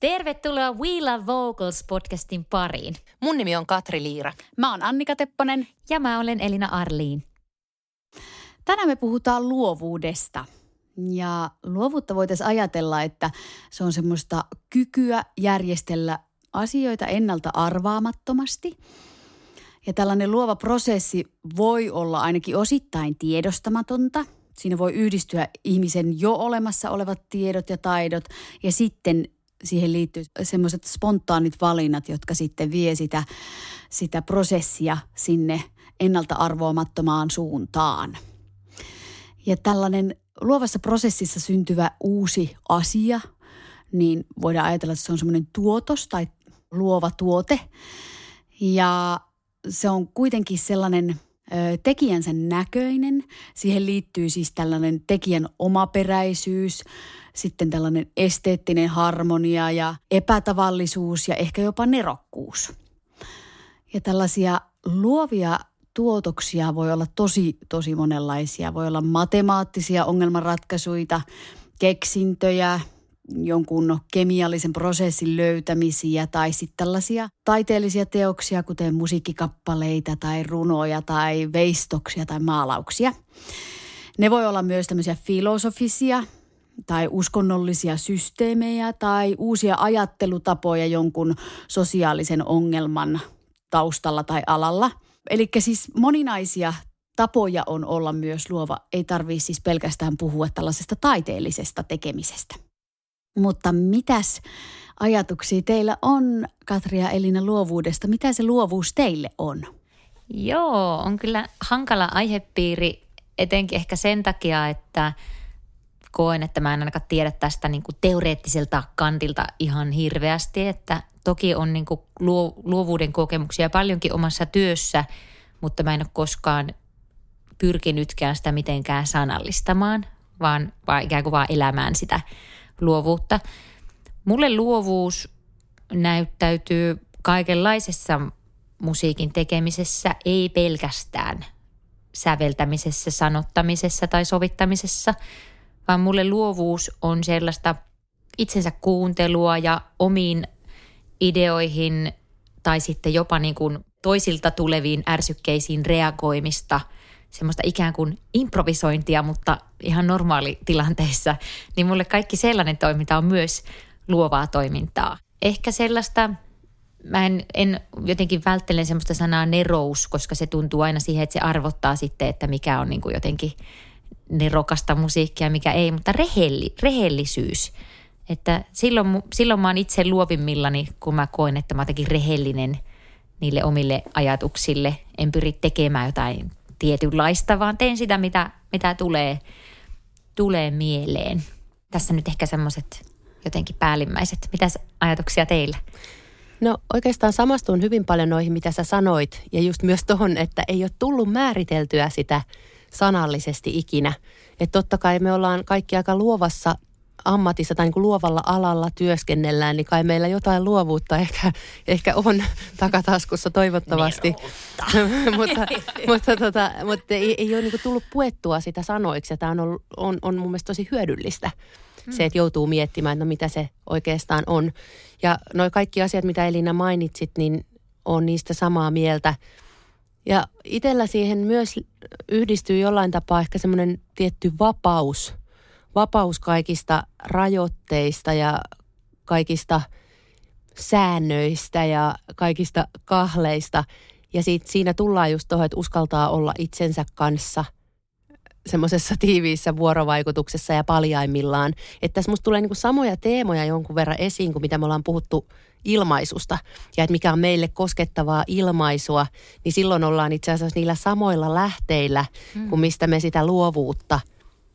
Tervetuloa We Love Vocals podcastin pariin. Mun nimi on Katri Liira. Mä oon Annika Tepponen. Ja mä olen Elina Arliin. Tänään me puhutaan luovuudesta. Ja luovuutta voitaisiin ajatella, että se on semmoista kykyä järjestellä asioita ennalta arvaamattomasti. Ja tällainen luova prosessi voi olla ainakin osittain tiedostamatonta. Siinä voi yhdistyä ihmisen jo olemassa olevat tiedot ja taidot ja sitten siihen liittyy semmoiset spontaanit valinnat, jotka sitten vie sitä, sitä prosessia sinne ennalta arvoamattomaan suuntaan. Ja tällainen luovassa prosessissa syntyvä uusi asia, niin voidaan ajatella, että se on semmoinen tuotos tai luova tuote. Ja se on kuitenkin sellainen tekijänsä näköinen. Siihen liittyy siis tällainen tekijän omaperäisyys, sitten tällainen esteettinen harmonia ja epätavallisuus ja ehkä jopa nerokkuus. Ja tällaisia luovia tuotoksia voi olla tosi, tosi monenlaisia. Voi olla matemaattisia ongelmanratkaisuja, keksintöjä, jonkun kemiallisen prosessin löytämisiä tai sitten tällaisia taiteellisia teoksia, kuten musiikkikappaleita tai runoja tai veistoksia tai maalauksia. Ne voi olla myös tämmöisiä filosofisia tai uskonnollisia systeemejä tai uusia ajattelutapoja jonkun sosiaalisen ongelman taustalla tai alalla. Eli siis moninaisia tapoja on olla myös luova. Ei tarvitse siis pelkästään puhua tällaisesta taiteellisesta tekemisestä. Mutta mitäs ajatuksia teillä on, Katria Elina, luovuudesta? Mitä se luovuus teille on? Joo, on kyllä hankala aihepiiri, etenkin ehkä sen takia, että koen, että mä en ainakaan tiedä tästä niin kuin teoreettiselta kantilta ihan hirveästi, että toki on niin kuin luovuuden kokemuksia paljonkin omassa työssä, mutta mä en ole koskaan pyrkinytkään sitä mitenkään sanallistamaan, vaan, vaan ikään kuin vaan elämään sitä luovuutta. Mulle luovuus näyttäytyy kaikenlaisessa musiikin tekemisessä, ei pelkästään säveltämisessä, sanottamisessa tai sovittamisessa, vaan mulle luovuus on sellaista itsensä kuuntelua ja omiin ideoihin tai sitten jopa niin kuin toisilta tuleviin ärsykkeisiin reagoimista, semmoista ikään kuin improvisointia, mutta ihan normaali tilanteissa, niin mulle kaikki sellainen toiminta on myös luovaa toimintaa. Ehkä sellaista, mä en, en jotenkin välttelen semmoista sanaa nerous, koska se tuntuu aina siihen, että se arvottaa sitten, että mikä on niin kuin jotenkin nerokasta musiikkia, mikä ei, mutta rehelli, rehellisyys. Että silloin, silloin mä oon itse luovimmillani, kun mä koen, että mä oon rehellinen niille omille ajatuksille. En pyri tekemään jotain tietynlaista, vaan teen sitä, mitä, mitä tulee, tulee mieleen. Tässä nyt ehkä semmoiset jotenkin päällimmäiset. Mitäs ajatuksia teillä? No oikeastaan samastun hyvin paljon noihin, mitä sä sanoit. Ja just myös tuohon, että ei ole tullut määriteltyä sitä sanallisesti ikinä. Että totta kai me ollaan kaikki aika luovassa ammatissa tai niin kuin luovalla alalla työskennellään, niin kai meillä jotain luovuutta ehkä, ehkä on takataskussa toivottavasti. mutta mutta, tota, mutta ei, ei ole niin kuin tullut puettua sitä sanoiksi ja tämä on, ollut, on, on mun mielestä tosi hyödyllistä. Hmm. Se, että joutuu miettimään, että no mitä se oikeastaan on. Ja nuo kaikki asiat, mitä Elina mainitsit, niin on niistä samaa mieltä. Ja itsellä siihen myös yhdistyy jollain tapaa ehkä semmoinen tietty vapaus – vapaus kaikista rajoitteista ja kaikista säännöistä ja kaikista kahleista. Ja siitä, siinä tullaan just tuohon, että uskaltaa olla itsensä kanssa semmoisessa tiiviissä vuorovaikutuksessa ja paljaimmillaan. Että tässä musta tulee niinku samoja teemoja jonkun verran esiin kuin mitä me ollaan puhuttu ilmaisusta ja että mikä on meille koskettavaa ilmaisua, niin silloin ollaan itse asiassa niillä samoilla lähteillä, mm. kuin mistä me sitä luovuutta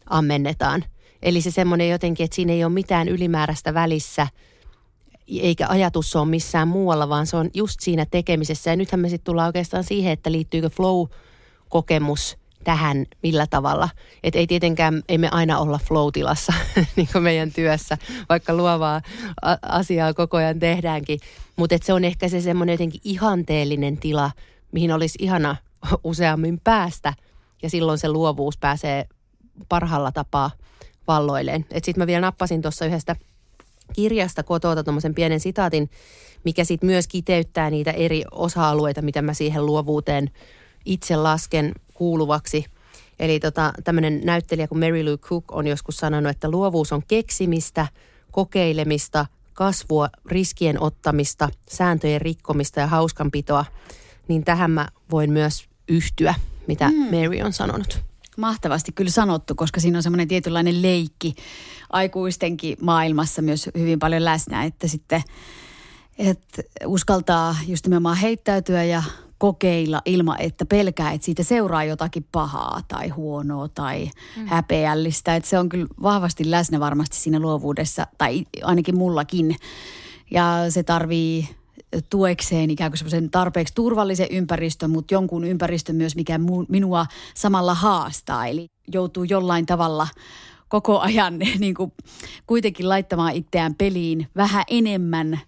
ammennetaan. Eli se semmoinen jotenkin, että siinä ei ole mitään ylimääräistä välissä, eikä ajatus ole missään muualla, vaan se on just siinä tekemisessä. Ja nythän me sitten tullaan oikeastaan siihen, että liittyykö flow-kokemus tähän millä tavalla. Että ei tietenkään, ei me aina olla flow-tilassa niin kuin meidän työssä, vaikka luovaa asiaa koko ajan tehdäänkin. Mutta se on ehkä se semmoinen jotenkin ihanteellinen tila, mihin olisi ihana useammin päästä. Ja silloin se luovuus pääsee parhaalla tapaa valloilleen. Sitten mä vielä nappasin tuossa yhdestä kirjasta kotota tuommoisen pienen sitaatin, mikä sitten myös kiteyttää niitä eri osa-alueita, mitä mä siihen luovuuteen itse lasken kuuluvaksi. Eli tota, tämmöinen näyttelijä kuin Mary Lou Cook on joskus sanonut, että luovuus on keksimistä, kokeilemista, kasvua, riskien ottamista, sääntöjen rikkomista ja hauskanpitoa. Niin tähän mä voin myös yhtyä, mitä mm. Mary on sanonut. Mahtavasti kyllä sanottu, koska siinä on semmoinen tietynlainen leikki aikuistenkin maailmassa myös hyvin paljon läsnä, että sitten että uskaltaa just nimenomaan heittäytyä ja kokeilla ilman, että pelkää, että siitä seuraa jotakin pahaa tai huonoa tai mm. häpeällistä. Että se on kyllä vahvasti läsnä varmasti siinä luovuudessa, tai ainakin mullakin. Ja se tarvii tuekseen ikään kuin semmoisen tarpeeksi turvallisen ympäristön, mutta jonkun ympäristön myös, mikä minua samalla haastaa. Eli joutuu jollain tavalla koko ajan niin kuin kuitenkin laittamaan itseään peliin vähän enemmän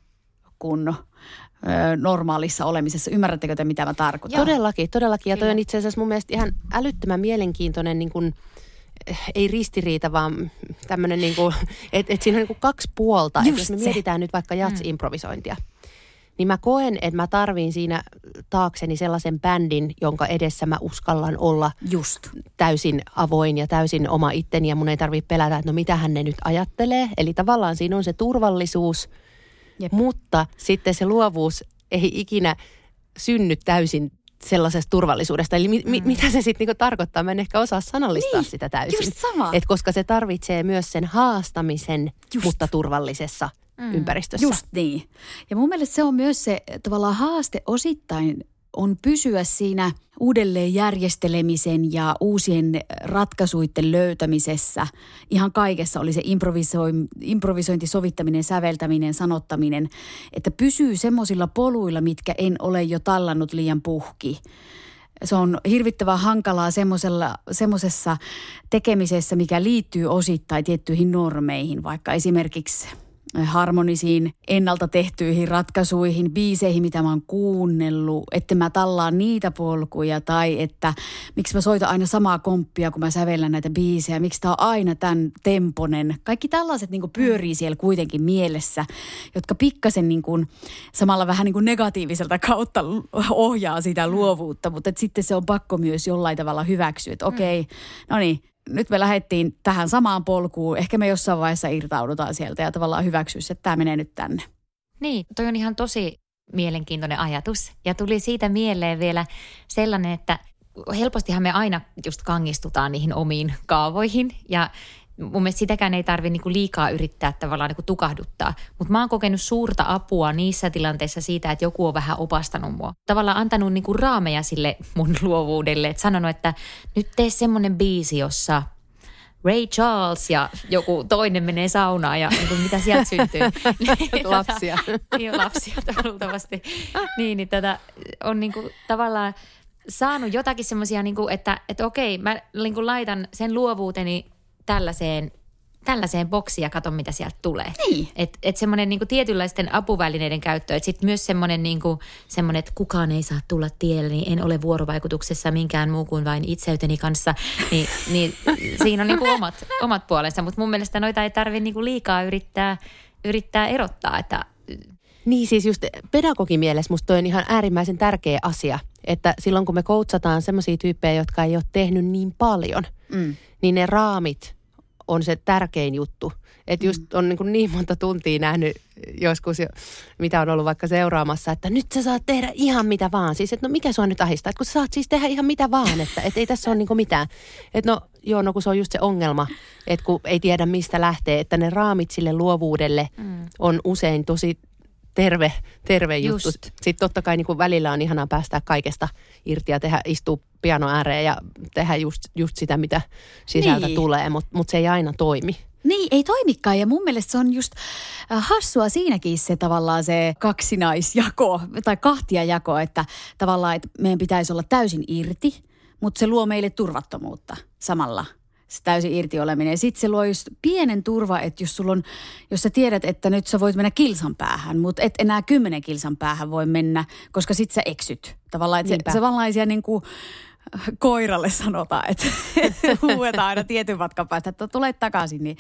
kuin normaalissa olemisessa. Ymmärrättekö te, mitä mä tarkoitan? Todellakin, todellakin. Ja toi on itse asiassa mun mielestä ihan älyttömän mielenkiintoinen niin kuin, eh, ei ristiriita, vaan tämmöinen, niin että et siinä on niin kuin kaksi puolta. Just jos me se. mietitään nyt vaikka jats-improvisointia, mm. niin mä koen, että mä tarviin siinä taakseni sellaisen bändin, jonka edessä mä uskallan olla Just. täysin avoin ja täysin oma itteni ja mun ei tarvitse pelätä, että no mitä hän ne nyt ajattelee. Eli tavallaan siinä on se turvallisuus – Jep. Mutta sitten se luovuus ei ikinä synny täysin sellaisesta turvallisuudesta. Eli mi- mm. mitä se sitten niinku tarkoittaa? Mä en ehkä osaa sanallistaa niin, sitä täysin. Just sama. Et koska se tarvitsee myös sen haastamisen, just. mutta turvallisessa mm. ympäristössä. Just niin. Ja mun mielestä se on myös se tavallaan haaste osittain on pysyä siinä uudelleen järjestelemisen ja uusien ratkaisuiden löytämisessä. Ihan kaikessa oli se improvisointi, sovittaminen, säveltäminen, sanottaminen, että pysyy semmoisilla poluilla, mitkä en ole jo tallannut liian puhki se on hirvittävän hankalaa semmoisessa tekemisessä, mikä liittyy osittain tiettyihin normeihin, vaikka esimerkiksi – harmonisiin ennalta tehtyihin ratkaisuihin, biiseihin, mitä mä oon kuunnellut, että mä tallaan niitä polkuja tai että miksi mä soitan aina samaa komppia, kun mä sävellän näitä biisejä, miksi tää on aina tämän temponen. Kaikki tällaiset niin pyörii siellä kuitenkin mielessä, jotka pikkasen niin kuin, samalla vähän niin kuin negatiiviselta kautta ohjaa sitä luovuutta, mutta sitten se on pakko myös jollain tavalla hyväksyä, että okei, okay, no niin, nyt me lähdettiin tähän samaan polkuun. Ehkä me jossain vaiheessa irtaudutaan sieltä ja tavallaan hyväksyisi, että tämä menee nyt tänne. Niin, toi on ihan tosi mielenkiintoinen ajatus. Ja tuli siitä mieleen vielä sellainen, että helpostihan me aina just kangistutaan niihin omiin kaavoihin. Ja mun mielestä sitäkään ei tarvitse niinku liikaa yrittää tavallaan niinku tukahduttaa. Mutta mä oon kokenut suurta apua niissä tilanteissa siitä, että joku on vähän opastanut mua. Tavallaan antanut niinku raameja sille mun luovuudelle. Että sanonut, että nyt tee semmonen biisi, jossa Ray Charles ja joku toinen menee saunaan ja niin kuin mitä sieltä syntyy. Lapsia. niin, lapsia luultavasti. Niin, niin tätä on niin kuin tavallaan saanut jotakin semmoisia, niin että, että okei, mä niin kuin laitan sen luovuuteni tällaiseen tällaiseen boksiin ja katon, mitä sieltä tulee. Niin. Että et semmoinen niinku tietynlaisten apuvälineiden käyttö. Että sitten myös semmoinen, niinku, että kukaan ei saa tulla tielle, niin en ole vuorovaikutuksessa minkään muu kuin vain itseyteni kanssa. Niin, niin siinä on niinku omat, omat puolensa. Mutta mun mielestä noita ei tarvitse niinku liikaa yrittää, yrittää erottaa. Että... Niin siis just pedagogimielessä musta toi on ihan äärimmäisen tärkeä asia. Että silloin kun me koutsataan semmoisia tyyppejä, jotka ei ole tehnyt niin paljon, mm. niin ne raamit on se tärkein juttu. Että just mm. on niin, niin monta tuntia nähnyt joskus, mitä on ollut vaikka seuraamassa, että nyt sä saat tehdä ihan mitä vaan. Siis, että no mikä sua nyt ahistaa, että kun sä saat siis tehdä ihan mitä vaan, että et ei tässä ole niin mitään. Että no joo, no kun se on just se ongelma, että kun ei tiedä mistä lähtee, että ne raamit sille luovuudelle mm. on usein tosi terve, terve juttu. Sitten totta kai niin kuin välillä on ihanaa päästää kaikesta irti ja tehdä, istua piano ääreen ja tehdä just, just sitä, mitä sisältä niin. tulee, mutta mut se ei aina toimi. Niin, ei toimikaan. Ja mun mielestä se on just äh, hassua siinäkin se tavallaan se kaksinaisjako tai kahtiajako, että tavallaan että meidän pitäisi olla täysin irti, mutta se luo meille turvattomuutta samalla se täysin irti oleminen. Sitten se luo just pienen turva, että jos sulla on, jos sä tiedät, että nyt sä voit mennä kilsan päähän, mutta et enää kymmenen kilsan päähän voi mennä, koska sit sä eksyt. Tavallaan, että se, se vallaisia niin kuin, koiralle sanotaan, että, että huuetaan aina tietyn matkan päästä, että tulee takaisin. Niin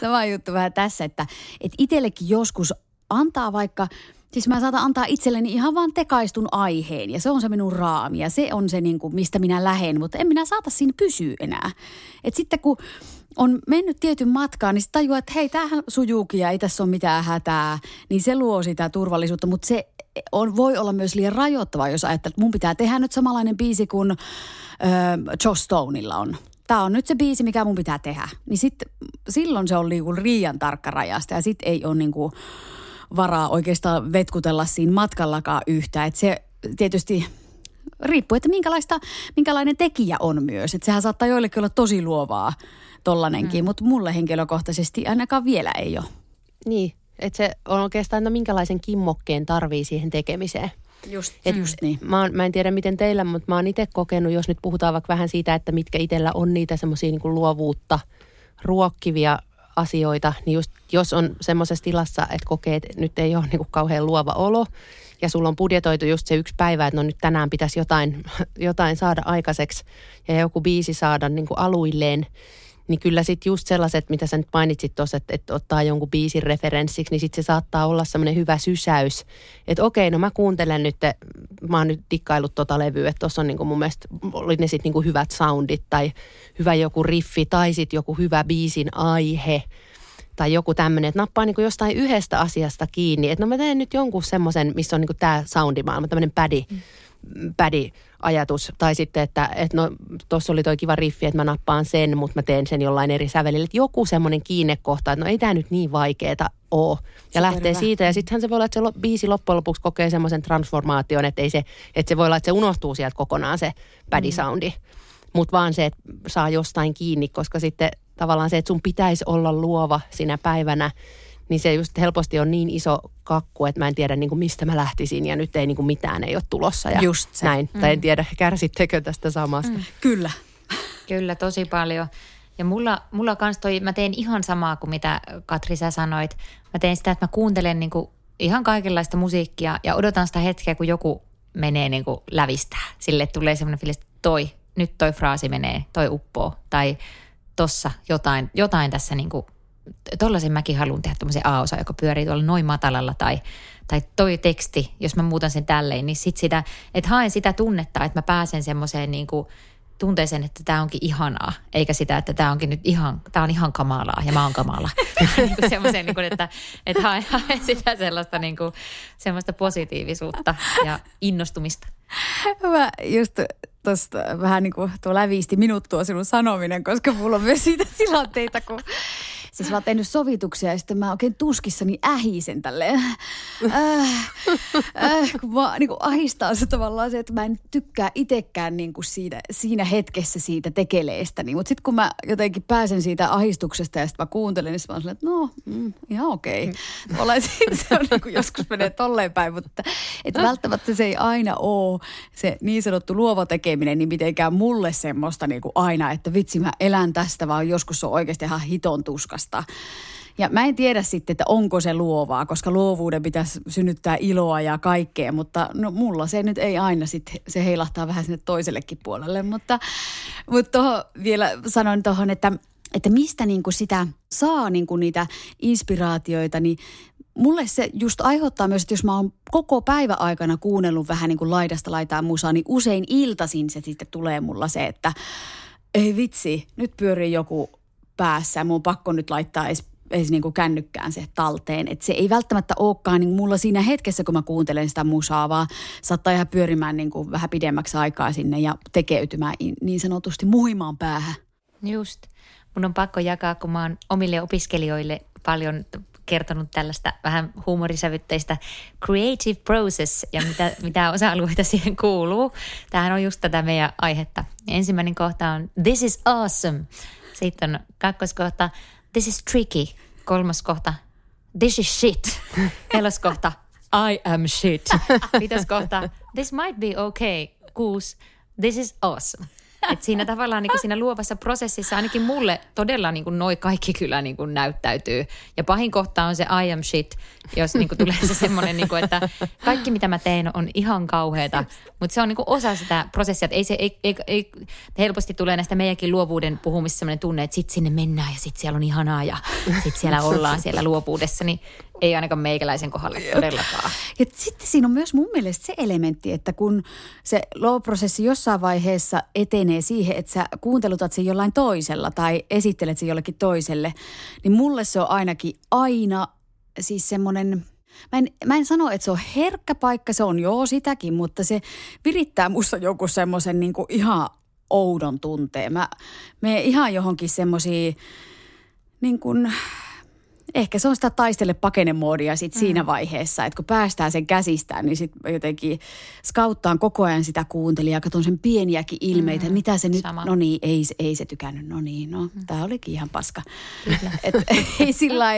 sama juttu vähän tässä, että, että itsellekin joskus antaa vaikka, siis mä saatan antaa itselleni ihan vaan tekaistun aiheen ja se on se minun raami ja se on se niin kuin, mistä minä lähden, mutta en minä saata siinä pysyä enää. Et sitten kun on mennyt tietyn matkaan, niin tajuaa, että hei, tämähän sujuukin ja ei tässä ole mitään hätää, niin se luo sitä turvallisuutta, mutta se on, voi olla myös liian rajoittava, jos ajattelee, että mun pitää tehdä nyt samanlainen biisi kuin äh, Joe Stoneilla on. Tämä on nyt se biisi, mikä mun pitää tehdä. Niin sit, silloin se on niinku liian tarkka rajasta ja sitten ei ole niinku varaa oikeastaan vetkutella siinä matkallakaan yhtä. Et se tietysti riippuu, että minkälaista, minkälainen tekijä on myös. Että sehän saattaa joillekin olla tosi luovaa tollanenkin, mm. mutta mulle henkilökohtaisesti ainakaan vielä ei ole. Niin, että se on oikeastaan, no minkälaisen kimmokkeen tarvii siihen tekemiseen. Just, Et just niin. Mä, oon, mä en tiedä miten teillä, mutta mä oon itse kokenut, jos nyt puhutaan vaikka vähän siitä, että mitkä itsellä on niitä semmoisia niin luovuutta ruokkivia asioita, niin just jos on semmoisessa tilassa, että kokee, että nyt ei ole niin kuin kauhean luova olo, ja sulla on budjetoitu just se yksi päivä, että no nyt tänään pitäisi jotain, jotain saada aikaiseksi ja joku biisi saada niin kuin aluilleen, niin kyllä sitten just sellaiset, mitä sä nyt mainitsit tuossa, että, että ottaa jonkun biisin referenssiksi, niin sitten se saattaa olla semmoinen hyvä sysäys. Että okei, no mä kuuntelen nyt, mä oon nyt dikkailut tota levyä, että tuossa on niinku mun mielestä, oli ne sitten niinku hyvät soundit tai hyvä joku riffi tai sitten joku hyvä biisin aihe tai joku tämmöinen, että nappaa niin jostain yhdestä asiasta kiinni. Että no mä teen nyt jonkun semmoisen, missä on niin tämä soundimaailma, tämmöinen pädi, mm. pädi ajatus. Tai sitten, että, että no tuossa oli toi kiva riffi, että mä nappaan sen, mutta mä teen sen jollain eri sävelillä. Että joku semmoinen kiinnekohta, että no ei tämä nyt niin vaikeeta ole. Ja se lähtee siitä. Ja sittenhän se voi olla, että se biisi loppujen lopuksi kokee semmoisen transformaation, että, ei se, että se voi olla, että se unohtuu sieltä kokonaan se pädisoundi. Mm. Mutta vaan se, että saa jostain kiinni, koska sitten tavallaan se, että sun pitäisi olla luova sinä päivänä, niin se just helposti on niin iso kakku, että mä en tiedä niin kuin mistä mä lähtisin ja nyt ei niin kuin mitään ei ole tulossa ja just se. näin. Mm. Tai en tiedä, kärsittekö tästä samasta. Mm. Kyllä. Kyllä, tosi paljon. Ja mulla, mulla kans toi, mä teen ihan samaa kuin mitä Katri sä sanoit. Mä teen sitä, että mä kuuntelen niin kuin ihan kaikenlaista musiikkia ja odotan sitä hetkeä, kun joku menee niin kuin lävistää. Sille tulee semmoinen fiilis, että toi, nyt toi fraasi menee, toi uppoo. Tai tossa jotain, jotain tässä niin kuin tollaisen mäkin haluan tehdä tuommoisen A-osa, joka pyörii tuolla noin matalalla tai, tai toi teksti, jos mä muutan sen tälleen, niin sit sitä, että haen sitä tunnetta, että mä pääsen semmoiseen niin kuin tunteeseen, että tämä onkin ihanaa, eikä sitä, että tämä onkin nyt ihan, tämä on ihan kamalaa ja mä oon kamala. niin semmoiseen, niin kuin, että, että haen, haen sitä sellaista, niin kuin, semmoista positiivisuutta ja innostumista. Mä just tuosta vähän niin kuin tuo läviisti minut tuo sinun sanominen, koska mulla on myös siitä tilanteita, kun Siis mä oon tehnyt sovituksia ja sitten mä oikein tuskissani ähisen tälleen. Äh, äh, kun mä niin kuin ahistaa se tavallaan se, että mä en tykkää itsekään niin kuin siinä, siinä hetkessä siitä tekeleestä. Mutta sitten kun mä jotenkin pääsen siitä ahistuksesta ja sitten mä kuuntelen, niin mä oon että no, mm, ihan okei. Okay. Mm. se on niin kuin joskus menee tolleen päin, mutta että välttämättä se ei aina ole se niin sanottu luova tekeminen, niin mitenkään mulle semmoista niin kuin aina, että vitsi mä elän tästä, vaan joskus se on oikeasti ihan hiton tuskasta luovasta. Ja mä en tiedä sitten, että onko se luovaa, koska luovuuden pitäisi synnyttää iloa ja kaikkea, mutta no mulla se nyt ei aina sitten, se heilahtaa vähän sinne toisellekin puolelle. Mutta, mutta vielä sanon tuohon, että, että mistä niinku sitä saa niinku niitä inspiraatioita, niin mulle se just aiheuttaa myös, että jos mä oon koko päivä aikana kuunnellut vähän niin kuin laidasta laitaa musaa, niin usein iltaisin se sitten tulee mulla se, että ei vitsi, nyt pyörii joku päässä ja mun on pakko nyt laittaa edes, edes niin kuin kännykkään se talteen. Että se ei välttämättä olekaan niin mulla siinä hetkessä, kun mä kuuntelen sitä musaa, vaan saattaa ihan pyörimään niin kuin vähän pidemmäksi aikaa sinne ja tekeytymään niin sanotusti muhimaan päähän. Just. Mun on pakko jakaa, kun mä oon omille opiskelijoille paljon kertonut tällaista vähän huumorisävytteistä creative process ja mitä, mitä osa-alueita siihen kuuluu. Tämähän on just tätä meidän aihetta. Ensimmäinen kohta on this is awesome. Sitten on kakkoskohta this is tricky. Kolmas kohta, this is shit. Neljäs kohta, I am shit. Viides kohta, this might be okay. Kuusi, this is awesome. Et siinä tavallaan niin kuin siinä luovassa prosessissa ainakin mulle todella niin kuin noi kaikki kyllä niin kuin näyttäytyy. Ja pahin kohta on se I am shit, jos niin kuin tulee se semmoinen, niin kuin, että kaikki mitä mä teen on ihan kauheata. Mutta se on niin kuin osa sitä prosessia, että ei se, ei, ei, ei, helposti tulee näistä meidänkin luovuuden puhumista semmoinen tunne, että sit sinne mennään ja sit siellä on ihanaa ja sit siellä ollaan siellä luovuudessa. Niin ei ainakaan meikäläisen kohdalla todellakaan. Ja sitten siinä on myös mun mielestä se elementti, että kun se luovuprosessi jossain vaiheessa etenee siihen, että sä kuuntelutat sen jollain toisella tai esittelet sen jollekin toiselle, niin mulle se on ainakin aina siis semmoinen Mä en, mä en sano, että se on herkkä paikka, se on joo sitäkin, mutta se virittää musta joku semmoisen niin ihan oudon tunteen. Mä menen ihan johonkin semmoisiin niin kuin, ehkä se on sitä taistele pakenemoodia sit mm. siinä vaiheessa, että kun päästään sen käsistään, niin sitten jotenkin skauttaan koko ajan sitä kuuntelijaa, katson sen pieniäkin ilmeitä, mm. mitä se nyt, Sama. no niin, ei, ei se tykännyt, no niin, no mm. tämä olikin ihan paska. Et, ei sillä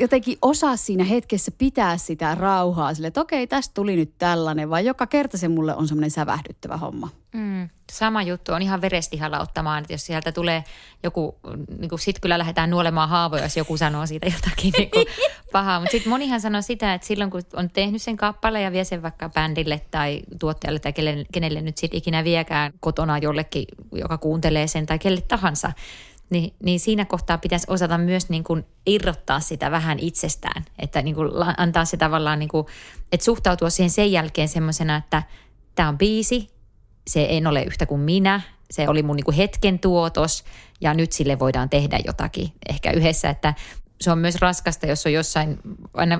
jotenkin osaa siinä hetkessä pitää sitä rauhaa sille, että okei, tästä tuli nyt tällainen, vaan joka kerta se mulle on semmoinen sävähdyttävä homma. Mm, sama juttu on ihan verestihalla ottamaan, että jos sieltä tulee joku, niin kuin sit kyllä lähdetään nuolemaan haavoja, jos joku sanoo siitä jotakin niin kuin pahaa. Mutta sitten monihan sanoo sitä, että silloin kun on tehnyt sen kappaleen ja vie sen vaikka bändille tai tuottajalle tai kenelle, kenelle nyt sitten ikinä viekään kotona jollekin, joka kuuntelee sen tai kelle tahansa, niin, niin siinä kohtaa pitäisi osata myös niin kuin irrottaa sitä vähän itsestään. Että niin kuin antaa se tavallaan, niin kuin, että suhtautua siihen sen jälkeen semmoisena, että tämä on biisi, se en ole yhtä kuin minä, se oli mun niin kuin hetken tuotos ja nyt sille voidaan tehdä jotakin ehkä yhdessä, että se on myös raskasta, jos on jossain,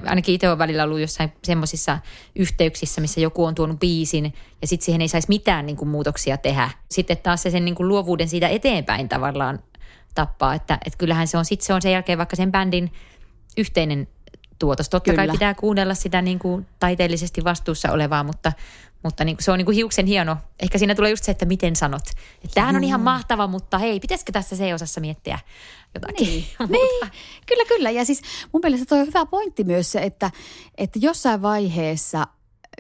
ainakin itse olen välillä ollut jossain semmoisissa yhteyksissä, missä joku on tuonut biisin ja sitten siihen ei saisi mitään niin kuin, muutoksia tehdä. Sitten taas se sen niin kuin, luovuuden siitä eteenpäin tavallaan tappaa. Että, että kyllähän se on sitten se on sen jälkeen vaikka sen bändin yhteinen tuotos. Totta Kyllä. kai pitää kuunnella sitä niin kuin taiteellisesti vastuussa olevaa, mutta, mutta niin kuin se on niin kuin hiuksen hieno. Ehkä siinä tulee just se, että miten sanot. Että tämähän on ihan mahtava, mutta hei, pitäisikö tässä se osassa miettiä jotakin? Niin, niin. kyllä, kyllä. Ja siis mun mielestä toi on hyvä pointti myös se, että, että jossain vaiheessa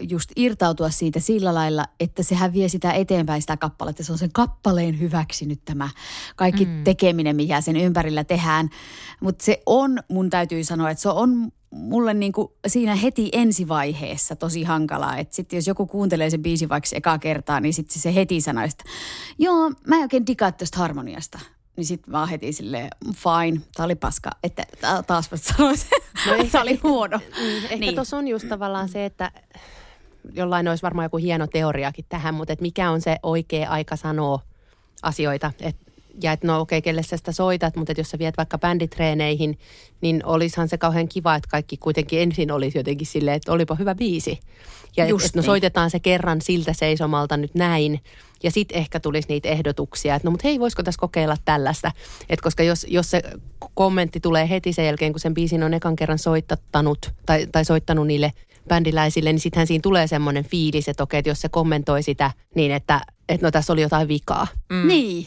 just irtautua siitä sillä lailla, että sehän vie sitä eteenpäin sitä kappaletta. Se on sen kappaleen hyväksi nyt tämä kaikki mm. tekeminen, mikä sen ympärillä tehdään. Mutta se on, mun täytyy sanoa, että se on mulle niin kuin siinä heti ensivaiheessa tosi hankalaa. Että sitten jos joku kuuntelee sen biisin vaikka ekaa kertaa, niin sitten se heti sanoo, että joo, mä en oikein digaa tästä harmoniasta niin sitten vaan heti silleen, fine, tää oli paska, että taas mä sanoisin, no ehkä, oli huono. Niin, ehkä niin. tuossa on just tavallaan se, että jollain olisi varmaan joku hieno teoriakin tähän, mutta että mikä on se oikea aika sanoa asioita. Et, ja että no okei, okay, kelle sä sitä soitat, mutta että jos sä viet vaikka bänditreeneihin, niin olisihan se kauhean kiva, että kaikki kuitenkin ensin olisi jotenkin silleen, että olipa hyvä biisi. Ja että et, no niin. soitetaan se kerran siltä seisomalta nyt näin. Ja sitten ehkä tulisi niitä ehdotuksia, että no mutta hei, voisiko tässä kokeilla tällaista. Et koska jos, jos se kommentti tulee heti sen jälkeen, kun sen biisin on ekan kerran soittanut tai, tai soittanut niille bändiläisille, niin sittenhän siinä tulee semmoinen fiilis, että okei, että jos se kommentoi sitä niin, että, että no tässä oli jotain vikaa. Mm. Niin.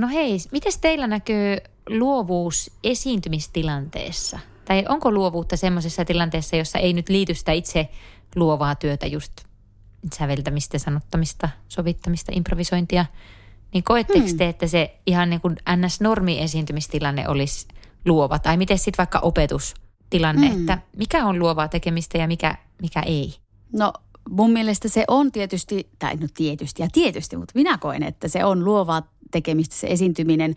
No hei, miten teillä näkyy luovuus esiintymistilanteessa? Tai onko luovuutta semmoisessa tilanteessa, jossa ei nyt liity sitä itse luovaa työtä just säveltämistä, sanottamista, sovittamista, improvisointia, niin koetteko hmm. te, että se ihan niin kuin NS-normi esiintymistilanne olisi luova? Tai miten sitten vaikka opetustilanne, hmm. että mikä on luovaa tekemistä ja mikä, mikä ei? No mun mielestä se on tietysti, tai no tietysti ja tietysti, mutta minä koen, että se on luovaa tekemistä se esiintyminen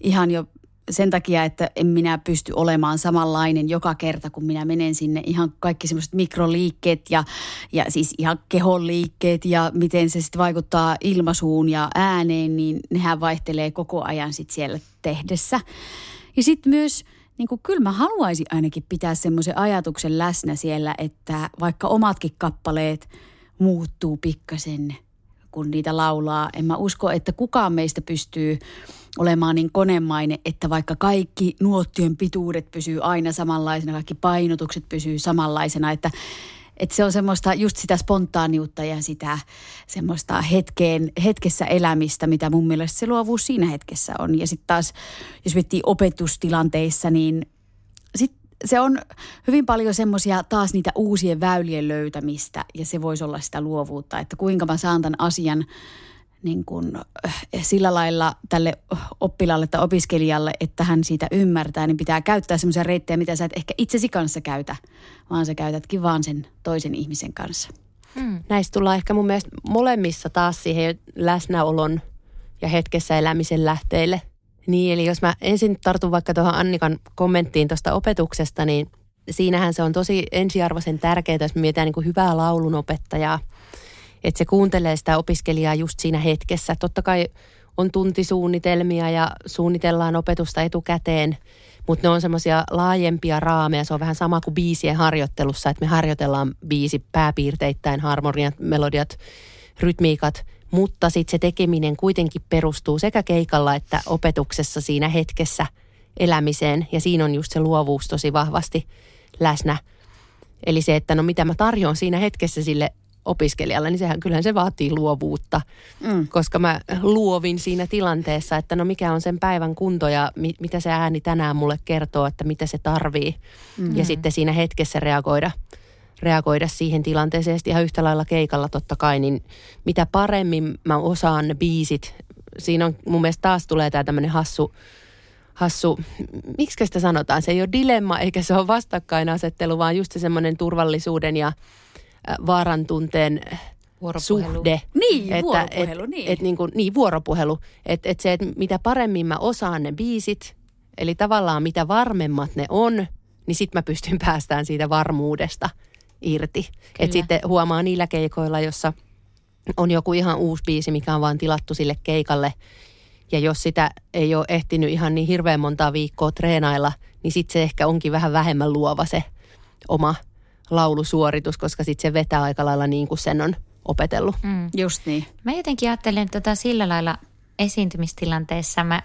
ihan jo sen takia, että en minä pysty olemaan samanlainen joka kerta, kun minä menen sinne. Ihan kaikki semmoiset mikroliikkeet ja, ja siis ihan kehon liikkeet ja miten se sitten vaikuttaa ilmaisuun ja ääneen, niin nehän vaihtelee koko ajan sitten siellä tehdessä. Ja sitten myös, niin kuin kyllä mä haluaisin ainakin pitää semmoisen ajatuksen läsnä siellä, että vaikka omatkin kappaleet muuttuu pikkasen, kun niitä laulaa. En mä usko, että kukaan meistä pystyy olemaan niin konemainen, että vaikka kaikki nuottien pituudet pysyy aina samanlaisena, kaikki painotukset pysyy samanlaisena, että että se on semmoista just sitä spontaaniutta ja sitä semmoista hetkeen, hetkessä elämistä, mitä mun mielestä se luovuus siinä hetkessä on. Ja sitten taas, jos miettii opetustilanteissa, niin sit se on hyvin paljon semmoisia taas niitä uusien väylien löytämistä ja se voisi olla sitä luovuutta, että kuinka mä saan tämän asian – niin kuin, eh, sillä lailla tälle oppilaalle tai opiskelijalle, että hän siitä ymmärtää, niin pitää käyttää semmoisia reittejä, mitä sä et ehkä itsesi kanssa käytä, vaan sä käytätkin vaan sen toisen ihmisen kanssa. Hmm. Näistä tullaan ehkä mun mielestä molemmissa taas siihen läsnäolon ja hetkessä elämisen lähteille. Niin, eli jos mä ensin tartun vaikka tuohon Annikan kommenttiin tuosta opetuksesta, niin siinähän se on tosi ensiarvoisen tärkeää, jos me mietitään niin kuin hyvää laulunopettajaa – että se kuuntelee sitä opiskelijaa just siinä hetkessä. Totta kai on tuntisuunnitelmia ja suunnitellaan opetusta etukäteen, mutta ne on semmoisia laajempia raameja. Se on vähän sama kuin biisien harjoittelussa, että me harjoitellaan biisi pääpiirteittäin, harmoniat, melodiat, rytmiikat, mutta sitten se tekeminen kuitenkin perustuu sekä keikalla että opetuksessa siinä hetkessä elämiseen ja siinä on just se luovuus tosi vahvasti läsnä. Eli se, että no mitä mä tarjoan siinä hetkessä sille opiskelijalle, niin sehän kyllähän se vaatii luovuutta, mm. koska mä luovin siinä tilanteessa, että no mikä on sen päivän kunto ja mi- mitä se ääni tänään mulle kertoo, että mitä se tarvii. Mm. Ja sitten siinä hetkessä reagoida, reagoida siihen tilanteeseen. Ja ihan yhtä lailla keikalla totta kai, niin mitä paremmin mä osaan ne biisit, siinä on mun mielestä taas tulee tämä tämmöinen hassu, hassu, miksi sitä sanotaan, se ei ole dilemma eikä se ole vastakkainasettelu, vaan just se semmoinen turvallisuuden ja vaaran tunteen suhde. Niin, että, vuoropuhelu, et, niin. Et, niin, kuin, niin, vuoropuhelu. Että et se, että mitä paremmin mä osaan ne biisit, eli tavallaan mitä varmemmat ne on, niin sitten mä pystyn päästään siitä varmuudesta irti. Että sitten huomaa niillä keikoilla, jossa on joku ihan uusi biisi, mikä on vaan tilattu sille keikalle. Ja jos sitä ei ole ehtinyt ihan niin hirveän montaa viikkoa treenailla, niin sitten se ehkä onkin vähän vähemmän luova se oma – laulusuoritus, koska sitten se vetää aika lailla niin kuin sen on opetellut. Mm. Just niin. Mä jotenkin ajattelen tätä sillä lailla esiintymistilanteessa. Mä,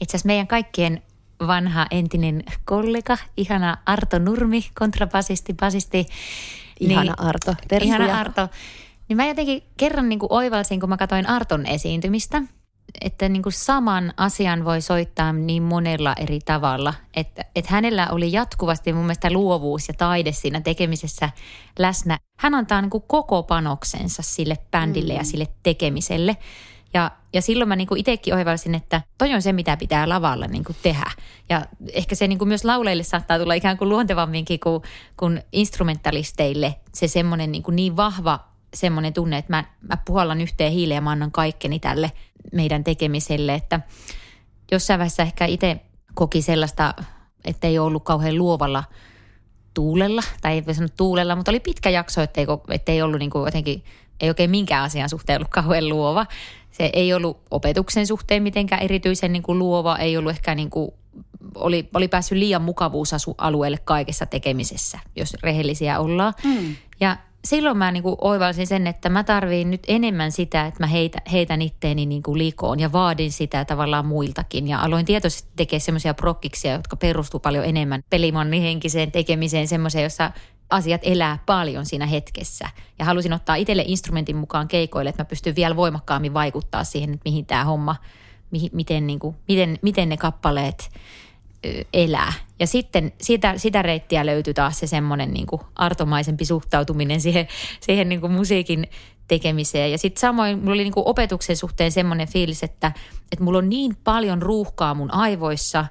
itse asiassa meidän kaikkien vanha entinen kollega, ihana Arto Nurmi, kontrabasisti, basisti. Ihana niin, Arto, tervetuloa. Ihana Arto. Niin mä jotenkin kerran niin kuin oivalsin, kun mä katsoin Arton esiintymistä – että niin kuin saman asian voi soittaa niin monella eri tavalla. Että, että hänellä oli jatkuvasti mun mielestä luovuus ja taide siinä tekemisessä läsnä. Hän antaa niin kuin koko panoksensa sille bändille mm. ja sille tekemiselle. Ja, ja silloin mä niin itsekin oivalsin, että toi on se, mitä pitää lavalla niin kuin tehdä. Ja ehkä se niin kuin myös lauleille saattaa tulla ikään kuin luontevamminkin kuin, kuin instrumentalisteille se semmoinen niin, kuin niin vahva semmoinen tunne, että mä, mä puhallan yhteen hiileen ja mä annan kaikkeni tälle meidän tekemiselle, että jossain vaiheessa ehkä itse koki sellaista, että ei ollut kauhean luovalla tuulella, tai ei voi sanoa tuulella, mutta oli pitkä jakso, että ei ollut niin kuin jotenkin, ei oikein minkään asian suhteen ollut kauhean luova. Se ei ollut opetuksen suhteen mitenkään erityisen niin kuin luova, ei ollut ehkä niin kuin, oli, oli päässyt liian mukavuusalueelle kaikessa tekemisessä, jos rehellisiä ollaan. Mm. Ja silloin mä niin oivalsin sen, että mä tarviin nyt enemmän sitä, että mä heitä, heitän itteeni niin kuin likoon ja vaadin sitä tavallaan muiltakin. Ja aloin tietoisesti tekemään semmoisia prokkiksia, jotka perustuu paljon enemmän pelimannihenkiseen tekemiseen, semmoiseen, jossa asiat elää paljon siinä hetkessä. Ja halusin ottaa itselle instrumentin mukaan keikoille, että mä pystyn vielä voimakkaammin vaikuttaa siihen, että mihin tämä homma, mihin, miten, niin kuin, miten, miten ne kappaleet – elää. Ja sitten sitä, sitä reittiä löytyi taas se semmoinen niin artomaisempi suhtautuminen siihen, siihen niin kuin musiikin tekemiseen. Ja sitten samoin mulla oli niin kuin opetuksen suhteen semmoinen fiilis, että, että mulla on niin paljon ruuhkaa mun aivoissa.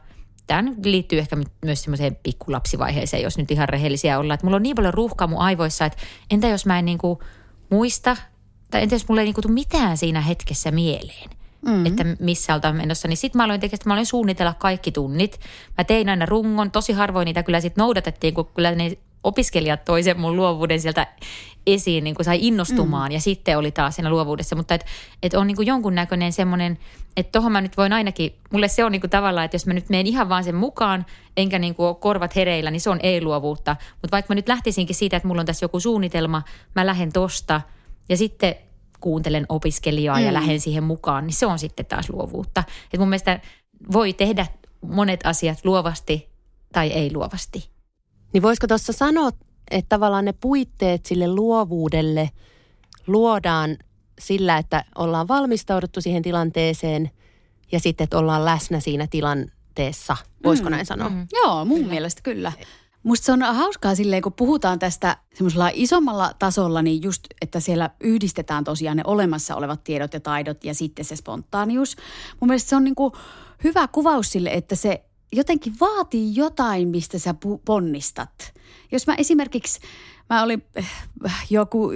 Tämä liittyy ehkä myös semmoiseen pikkulapsivaiheeseen, jos nyt ihan rehellisiä ollaan. Että mulla on niin paljon ruuhkaa mun aivoissa, että entä jos mä en niin kuin muista, tai entä jos mulla ei niin kuin tule mitään siinä hetkessä mieleen – mm-hmm. että missä oltaan menossa. Niin sitten mä aloin tekemään, mä aloin suunnitella kaikki tunnit. Mä tein aina rungon, tosi harvoin niitä kyllä sitten noudatettiin, kun kyllä ne opiskelijat toi sen mun luovuuden sieltä esiin, niin kuin sai innostumaan mm. ja sitten oli taas siinä luovuudessa. Mutta että et on niin kuin jonkunnäköinen semmoinen, että tohon mä nyt voin ainakin, mulle se on niin kuin tavallaan, että jos mä nyt menen ihan vaan sen mukaan, enkä niin kuin korvat hereillä, niin se on ei-luovuutta. Mutta vaikka mä nyt lähtisinkin siitä, että mulla on tässä joku suunnitelma, mä lähden tosta ja sitten kuuntelen opiskelijaa mm. ja lähden siihen mukaan, niin se on sitten taas luovuutta. Et mun mielestä voi tehdä monet asiat luovasti tai ei luovasti. Niin voisiko tuossa sanoa, että tavallaan ne puitteet sille luovuudelle luodaan sillä, että ollaan valmistauduttu siihen tilanteeseen ja sitten, että ollaan läsnä siinä tilanteessa. Voisiko mm, näin sanoa? Mm. Joo, mun kyllä. mielestä kyllä. Musta se on hauskaa silleen, kun puhutaan tästä semmoisella isommalla tasolla, niin just, että siellä yhdistetään tosiaan ne olemassa olevat tiedot ja taidot ja sitten se spontaanius. Mun mielestä se on niin kuin hyvä kuvaus sille, että se jotenkin vaatii jotain, mistä sä ponnistat. Jos mä esimerkiksi, mä olin eh, joku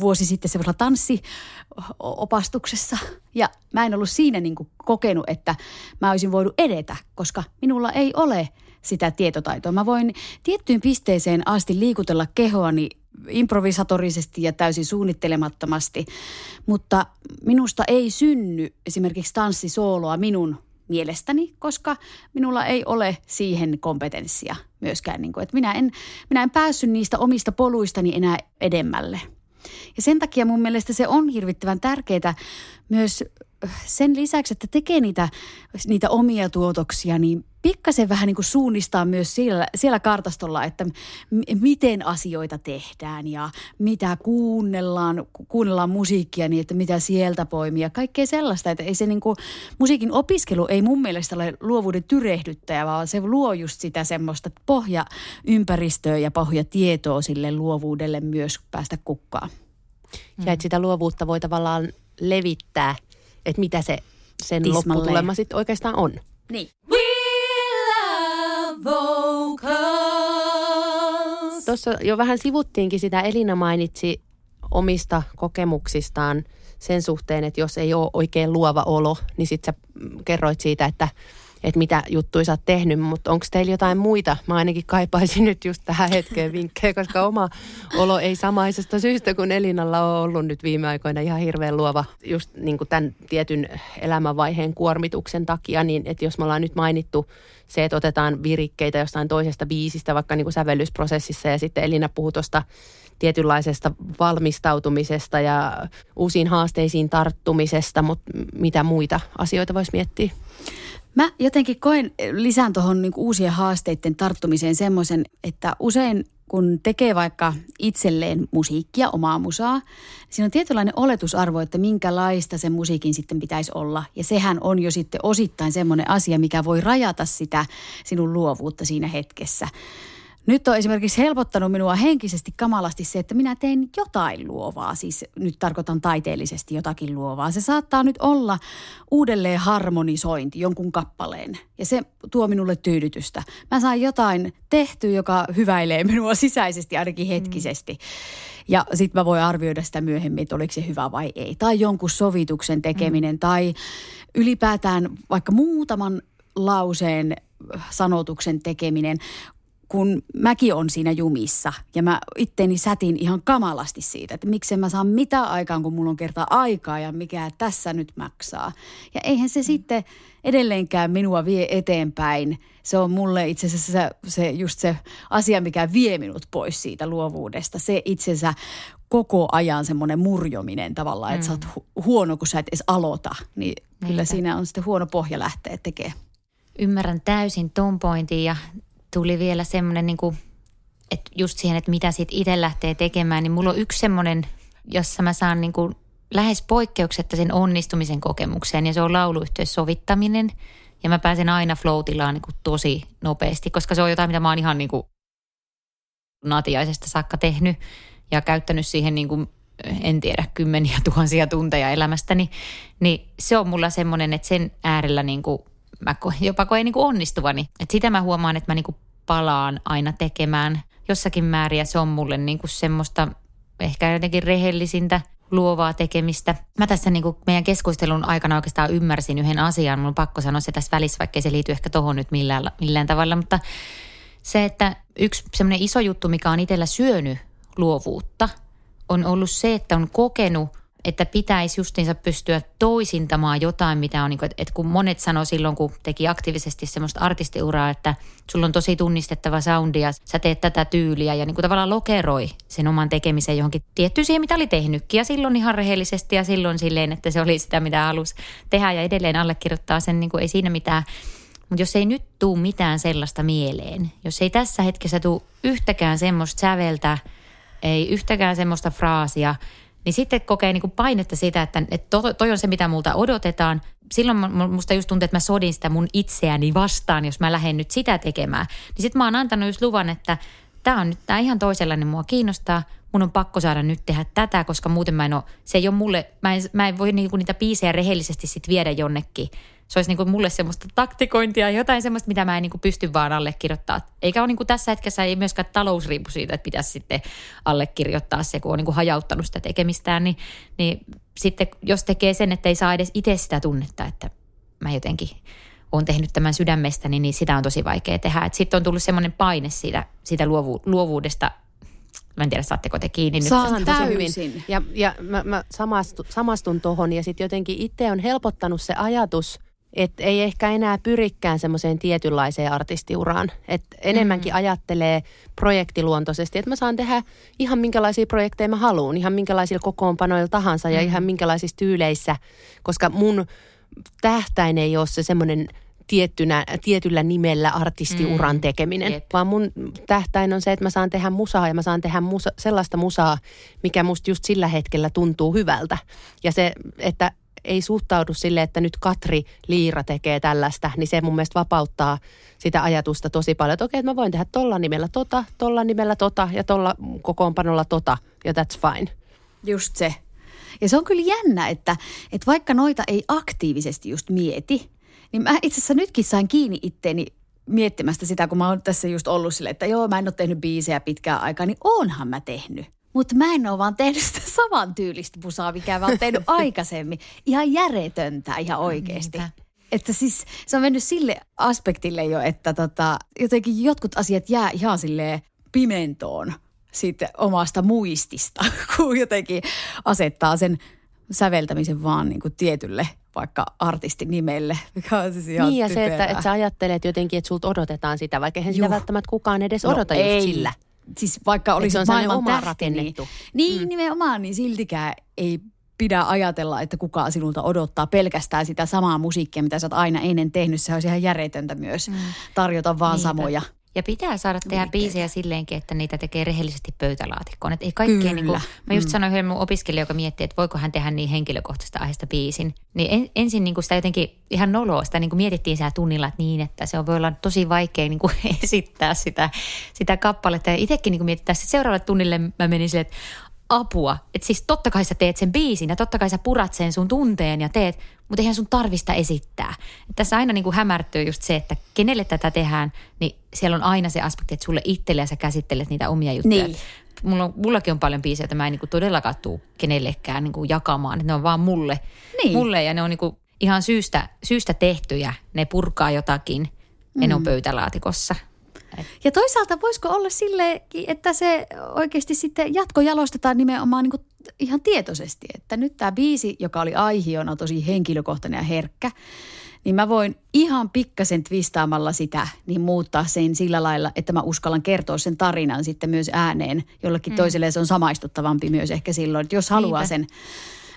vuosi sitten semmoisella tanssiopastuksessa ja mä en ollut siinä niin kokenut, että mä olisin voinut edetä, koska minulla ei ole sitä tietotaitoa. Mä voin tiettyyn pisteeseen asti liikutella kehoani improvisatorisesti ja täysin suunnittelemattomasti, mutta minusta ei synny esimerkiksi tanssisooloa minun mielestäni, koska minulla ei ole siihen kompetenssia myöskään. Niin kuin, että minä, en, minä en päässyt niistä omista poluistani enää edemmälle. Ja sen takia mun mielestä se on hirvittävän tärkeää myös sen lisäksi, että tekee niitä, niitä omia tuotoksia, niin pikkasen vähän niin kuin suunnistaa myös siellä, siellä kartastolla, että m- miten asioita tehdään ja mitä kuunnellaan, kuunnellaan musiikkia niin, että mitä sieltä poimia. Kaikkea sellaista, että ei se niin kuin, musiikin opiskelu ei mun mielestä ole luovuuden tyrehdyttäjä, vaan se luo just sitä semmoista pohjaympäristöä ja pohjatietoa sille luovuudelle myös päästä kukkaan. Ja että sitä luovuutta voi tavallaan levittää, että mitä se sen Tismalleen. lopputulema sitten oikeastaan on. Niin. Tuossa jo vähän sivuttiinkin sitä, Elina mainitsi omista kokemuksistaan sen suhteen, että jos ei ole oikein luova olo, niin sitten sä kerroit siitä, että että mitä juttuja sä oot tehnyt, mutta onko teillä jotain muita? Mä ainakin kaipaisin nyt just tähän hetkeen vinkkejä, koska oma olo ei samaisesta syystä kuin Elinalla on ollut nyt viime aikoina ihan hirveän luova just niin kuin tämän tietyn elämänvaiheen kuormituksen takia, niin että jos me ollaan nyt mainittu se, että otetaan virikkeitä jostain toisesta biisistä vaikka niin kuin sävellysprosessissa ja sitten Elina puhuu tuosta tietynlaisesta valmistautumisesta ja uusiin haasteisiin tarttumisesta, mutta mitä muita asioita voisi miettiä? Mä jotenkin koen, lisään tuohon niin uusien haasteiden tarttumiseen semmoisen, että usein kun tekee vaikka itselleen musiikkia, omaa musaa, siinä on tietynlainen oletusarvo, että minkälaista sen musiikin sitten pitäisi olla. Ja sehän on jo sitten osittain semmoinen asia, mikä voi rajata sitä sinun luovuutta siinä hetkessä. Nyt on esimerkiksi helpottanut minua henkisesti kamalasti se, että minä teen jotain luovaa. Siis nyt tarkoitan taiteellisesti jotakin luovaa. Se saattaa nyt olla uudelleen harmonisointi jonkun kappaleen. Ja se tuo minulle tyydytystä. Mä saan jotain tehtyä, joka hyväilee minua sisäisesti, ainakin mm. hetkisesti. Ja sitten mä voin arvioida sitä myöhemmin, että oliko se hyvä vai ei. Tai jonkun sovituksen tekeminen mm. tai ylipäätään vaikka muutaman lauseen sanotuksen tekeminen kun mäkin on siinä jumissa ja mä itteni sätin ihan kamalasti siitä, että miksen mä saan mitä aikaan, kun mulla on kerta aikaa ja mikä tässä nyt maksaa. Ja eihän se mm. sitten edelleenkään minua vie eteenpäin. Se on mulle itse asiassa se, se just se asia, mikä vie minut pois siitä luovuudesta. Se itsensä koko ajan semmoinen murjominen tavallaan, että mm. sä oot hu- huono, kun sä et edes aloita. Niin Niinpä. kyllä siinä on sitten huono pohja lähteä tekemään. Ymmärrän täysin ton pointin ja tuli vielä semmoinen, niin että just siihen, että mitä sitten itse lähtee tekemään, niin mulla on yksi semmoinen, jossa mä saan niin kuin lähes poikkeuksetta sen onnistumisen kokemukseen ja se on sovittaminen Ja mä pääsen aina flow niin tosi nopeasti, koska se on jotain, mitä mä oon ihan niin kuin natiaisesta saakka tehnyt ja käyttänyt siihen niin kuin, en tiedä, kymmeniä tuhansia tunteja elämästäni. Niin se on mulla semmoinen, että sen äärellä niin kuin mä jopa koen niin kuin onnistuvani. Et sitä mä huomaan, että mä niin kuin palaan aina tekemään jossakin määrin se on mulle niin kuin semmoista ehkä jotenkin rehellisintä luovaa tekemistä. Mä tässä niin kuin meidän keskustelun aikana oikeastaan ymmärsin yhden asian. Mun on pakko sanoa se tässä välissä, vaikka se liity ehkä tohon nyt millään, millään tavalla. Mutta se, että yksi semmoinen iso juttu, mikä on itsellä syönyt luovuutta, on ollut se, että on kokenut että pitäisi justiinsa pystyä toisintamaan jotain, mitä on, niin kuin, että kun monet sanoo silloin, kun teki aktiivisesti semmoista artistiuraa, että sulla on tosi tunnistettava soundi ja sä teet tätä tyyliä ja niin kuin tavallaan lokeroi sen oman tekemisen johonkin tiettyyn siihen, mitä oli tehnytkin ja silloin ihan rehellisesti ja silloin silleen, että se oli sitä, mitä halusi tehdä ja edelleen allekirjoittaa sen, niin kuin ei siinä mitään. Mutta jos ei nyt tuu mitään sellaista mieleen, jos ei tässä hetkessä tuu yhtäkään semmoista säveltä, ei yhtäkään semmoista fraasia – niin sitten kokee niin kuin painetta siitä, että, että toi on se, mitä multa odotetaan. Silloin musta just tuntuu, että mä sodin sitä mun itseäni vastaan, jos mä lähden nyt sitä tekemään. Niin sitten mä oon antanut just luvan, että tämä on nyt tää ihan toisenlainen, mua kiinnostaa. Mun on pakko saada nyt tehdä tätä, koska muuten mä en ole, se ei ole mulle, mä en, mä en voi niinku niitä biisejä rehellisesti sit viedä jonnekin se olisi niin kuin mulle semmoista taktikointia, jotain semmoista, mitä mä en niin kuin pysty vaan allekirjoittaa. Eikä ole niin kuin tässä hetkessä ei myöskään talousriipu siitä, että pitäisi sitten allekirjoittaa se, kun on niin kuin hajauttanut sitä tekemistään, niin, niin sitten jos tekee sen, että ei saa edes itse sitä tunnetta, että mä jotenkin olen tehnyt tämän sydämestäni, niin sitä on tosi vaikea tehdä. Sitten on tullut semmoinen paine siitä, siitä luovu, luovuudesta Mä en tiedä, saatteko te kiinni Saan nyt. tosi hyvin. Ja, ja mä, mä samastun, samastun tuohon ja sitten jotenkin itse on helpottanut se ajatus – että ei ehkä enää pyrikään semmoiseen tietynlaiseen artistiuraan. Että enemmänkin mm. ajattelee projektiluontoisesti, että mä saan tehdä ihan minkälaisia projekteja mä haluan, ihan minkälaisilla kokoonpanoilla tahansa mm. ja ihan minkälaisissa tyyleissä, koska mun tähtäin ei ole se semmoinen tiettynä, tietyllä nimellä artistiuran mm. tekeminen, Jep. vaan mun tähtäin on se, että mä saan tehdä musaa ja mä saan tehdä musa, sellaista musaa, mikä musta just sillä hetkellä tuntuu hyvältä. Ja se, että ei suhtaudu sille, että nyt Katri Liira tekee tällaista, niin se mun mielestä vapauttaa sitä ajatusta tosi paljon, että okei, että mä voin tehdä tolla nimellä tota, tolla nimellä tota ja tolla kokoonpanolla tota ja that's fine. Just se. Ja se on kyllä jännä, että, että vaikka noita ei aktiivisesti just mieti, niin mä itse asiassa nytkin sain kiinni itteeni miettimästä sitä, kun mä oon tässä just ollut silleen, että joo, mä en ole tehnyt biisejä pitkään aikaa, niin onhan mä tehnyt. Mutta mä en ole vaan tehnyt sitä saman tyylistä musaa, mikä mä oon tehnyt aikaisemmin. Ihan järjetöntä ihan oikeasti. Niinpä. Että siis se on mennyt sille aspektille jo, että tota, jotenkin jotkut asiat jää ihan sille pimentoon siitä omasta muistista, kun jotenkin asettaa sen säveltämisen vaan niin kuin tietylle vaikka artistin nimelle, mikä on siis ihan Niin ja typerää. se, että, että sä ajattelet jotenkin, että sulta odotetaan sitä, vaikka eihän sitä välttämättä kukaan edes no odota ei. just sillä siis vaikka olisi se on maailman oma tähti, rakennettu. Niin, niin mm. nimenomaan, niin siltikään ei pidä ajatella, että kukaan sinulta odottaa pelkästään sitä samaa musiikkia, mitä sä oot aina ennen tehnyt. Se olisi ihan järjetöntä myös mm. tarjota vaan Niinpä. samoja. Ja pitää saada tehdä biisejä silleenkin, että niitä tekee rehellisesti pöytälaatikkoon. Että ei kaikkea niin kuin, mä just mm. sanoin yhden mun opiskelija, joka miettii, että voiko hän tehdä niin henkilökohtaista aiheesta biisin. Niin en, ensin niin kuin sitä jotenkin ihan noloa, sitä niin kuin mietittiin siellä tunnilla, että niin, että se on, voi olla tosi vaikea niin kuin esittää sitä, sitä kappaletta. Ja itsekin niin kuin että seuraavalle tunnille mä menin silleen, että apua. Että siis totta kai sä teet sen biisin ja totta kai sä purat sen sun tunteen ja teet, mutta eihän sun tarvista esittää. Et tässä aina niin kuin hämärtyy just se, että kenelle tätä tehdään, niin siellä on aina se aspekti, että sulle itselle ja sä käsittelet niitä omia juttuja. Niin. Mulla on, mullakin on paljon biisejä, että mä en niin kuin todellakaan tuu kenellekään niin kuin jakamaan. Että ne on vaan mulle, niin. mulle ja ne on niin kuin ihan syystä, syystä tehtyjä. Ne purkaa jotakin mm. ne on pöytälaatikossa. Ja toisaalta voisiko olla sille, että se oikeasti sitten jatkojalostetaan nimenomaan niin kuin ihan tietoisesti, että nyt tämä biisi, joka oli aihiona tosi henkilökohtainen ja herkkä, niin mä voin ihan pikkasen twistaamalla sitä, niin muuttaa sen sillä lailla, että mä uskallan kertoa sen tarinan sitten myös ääneen. Jollekin mm. toiselle se on samaistuttavampi myös ehkä silloin, että jos haluaa Niinpä. sen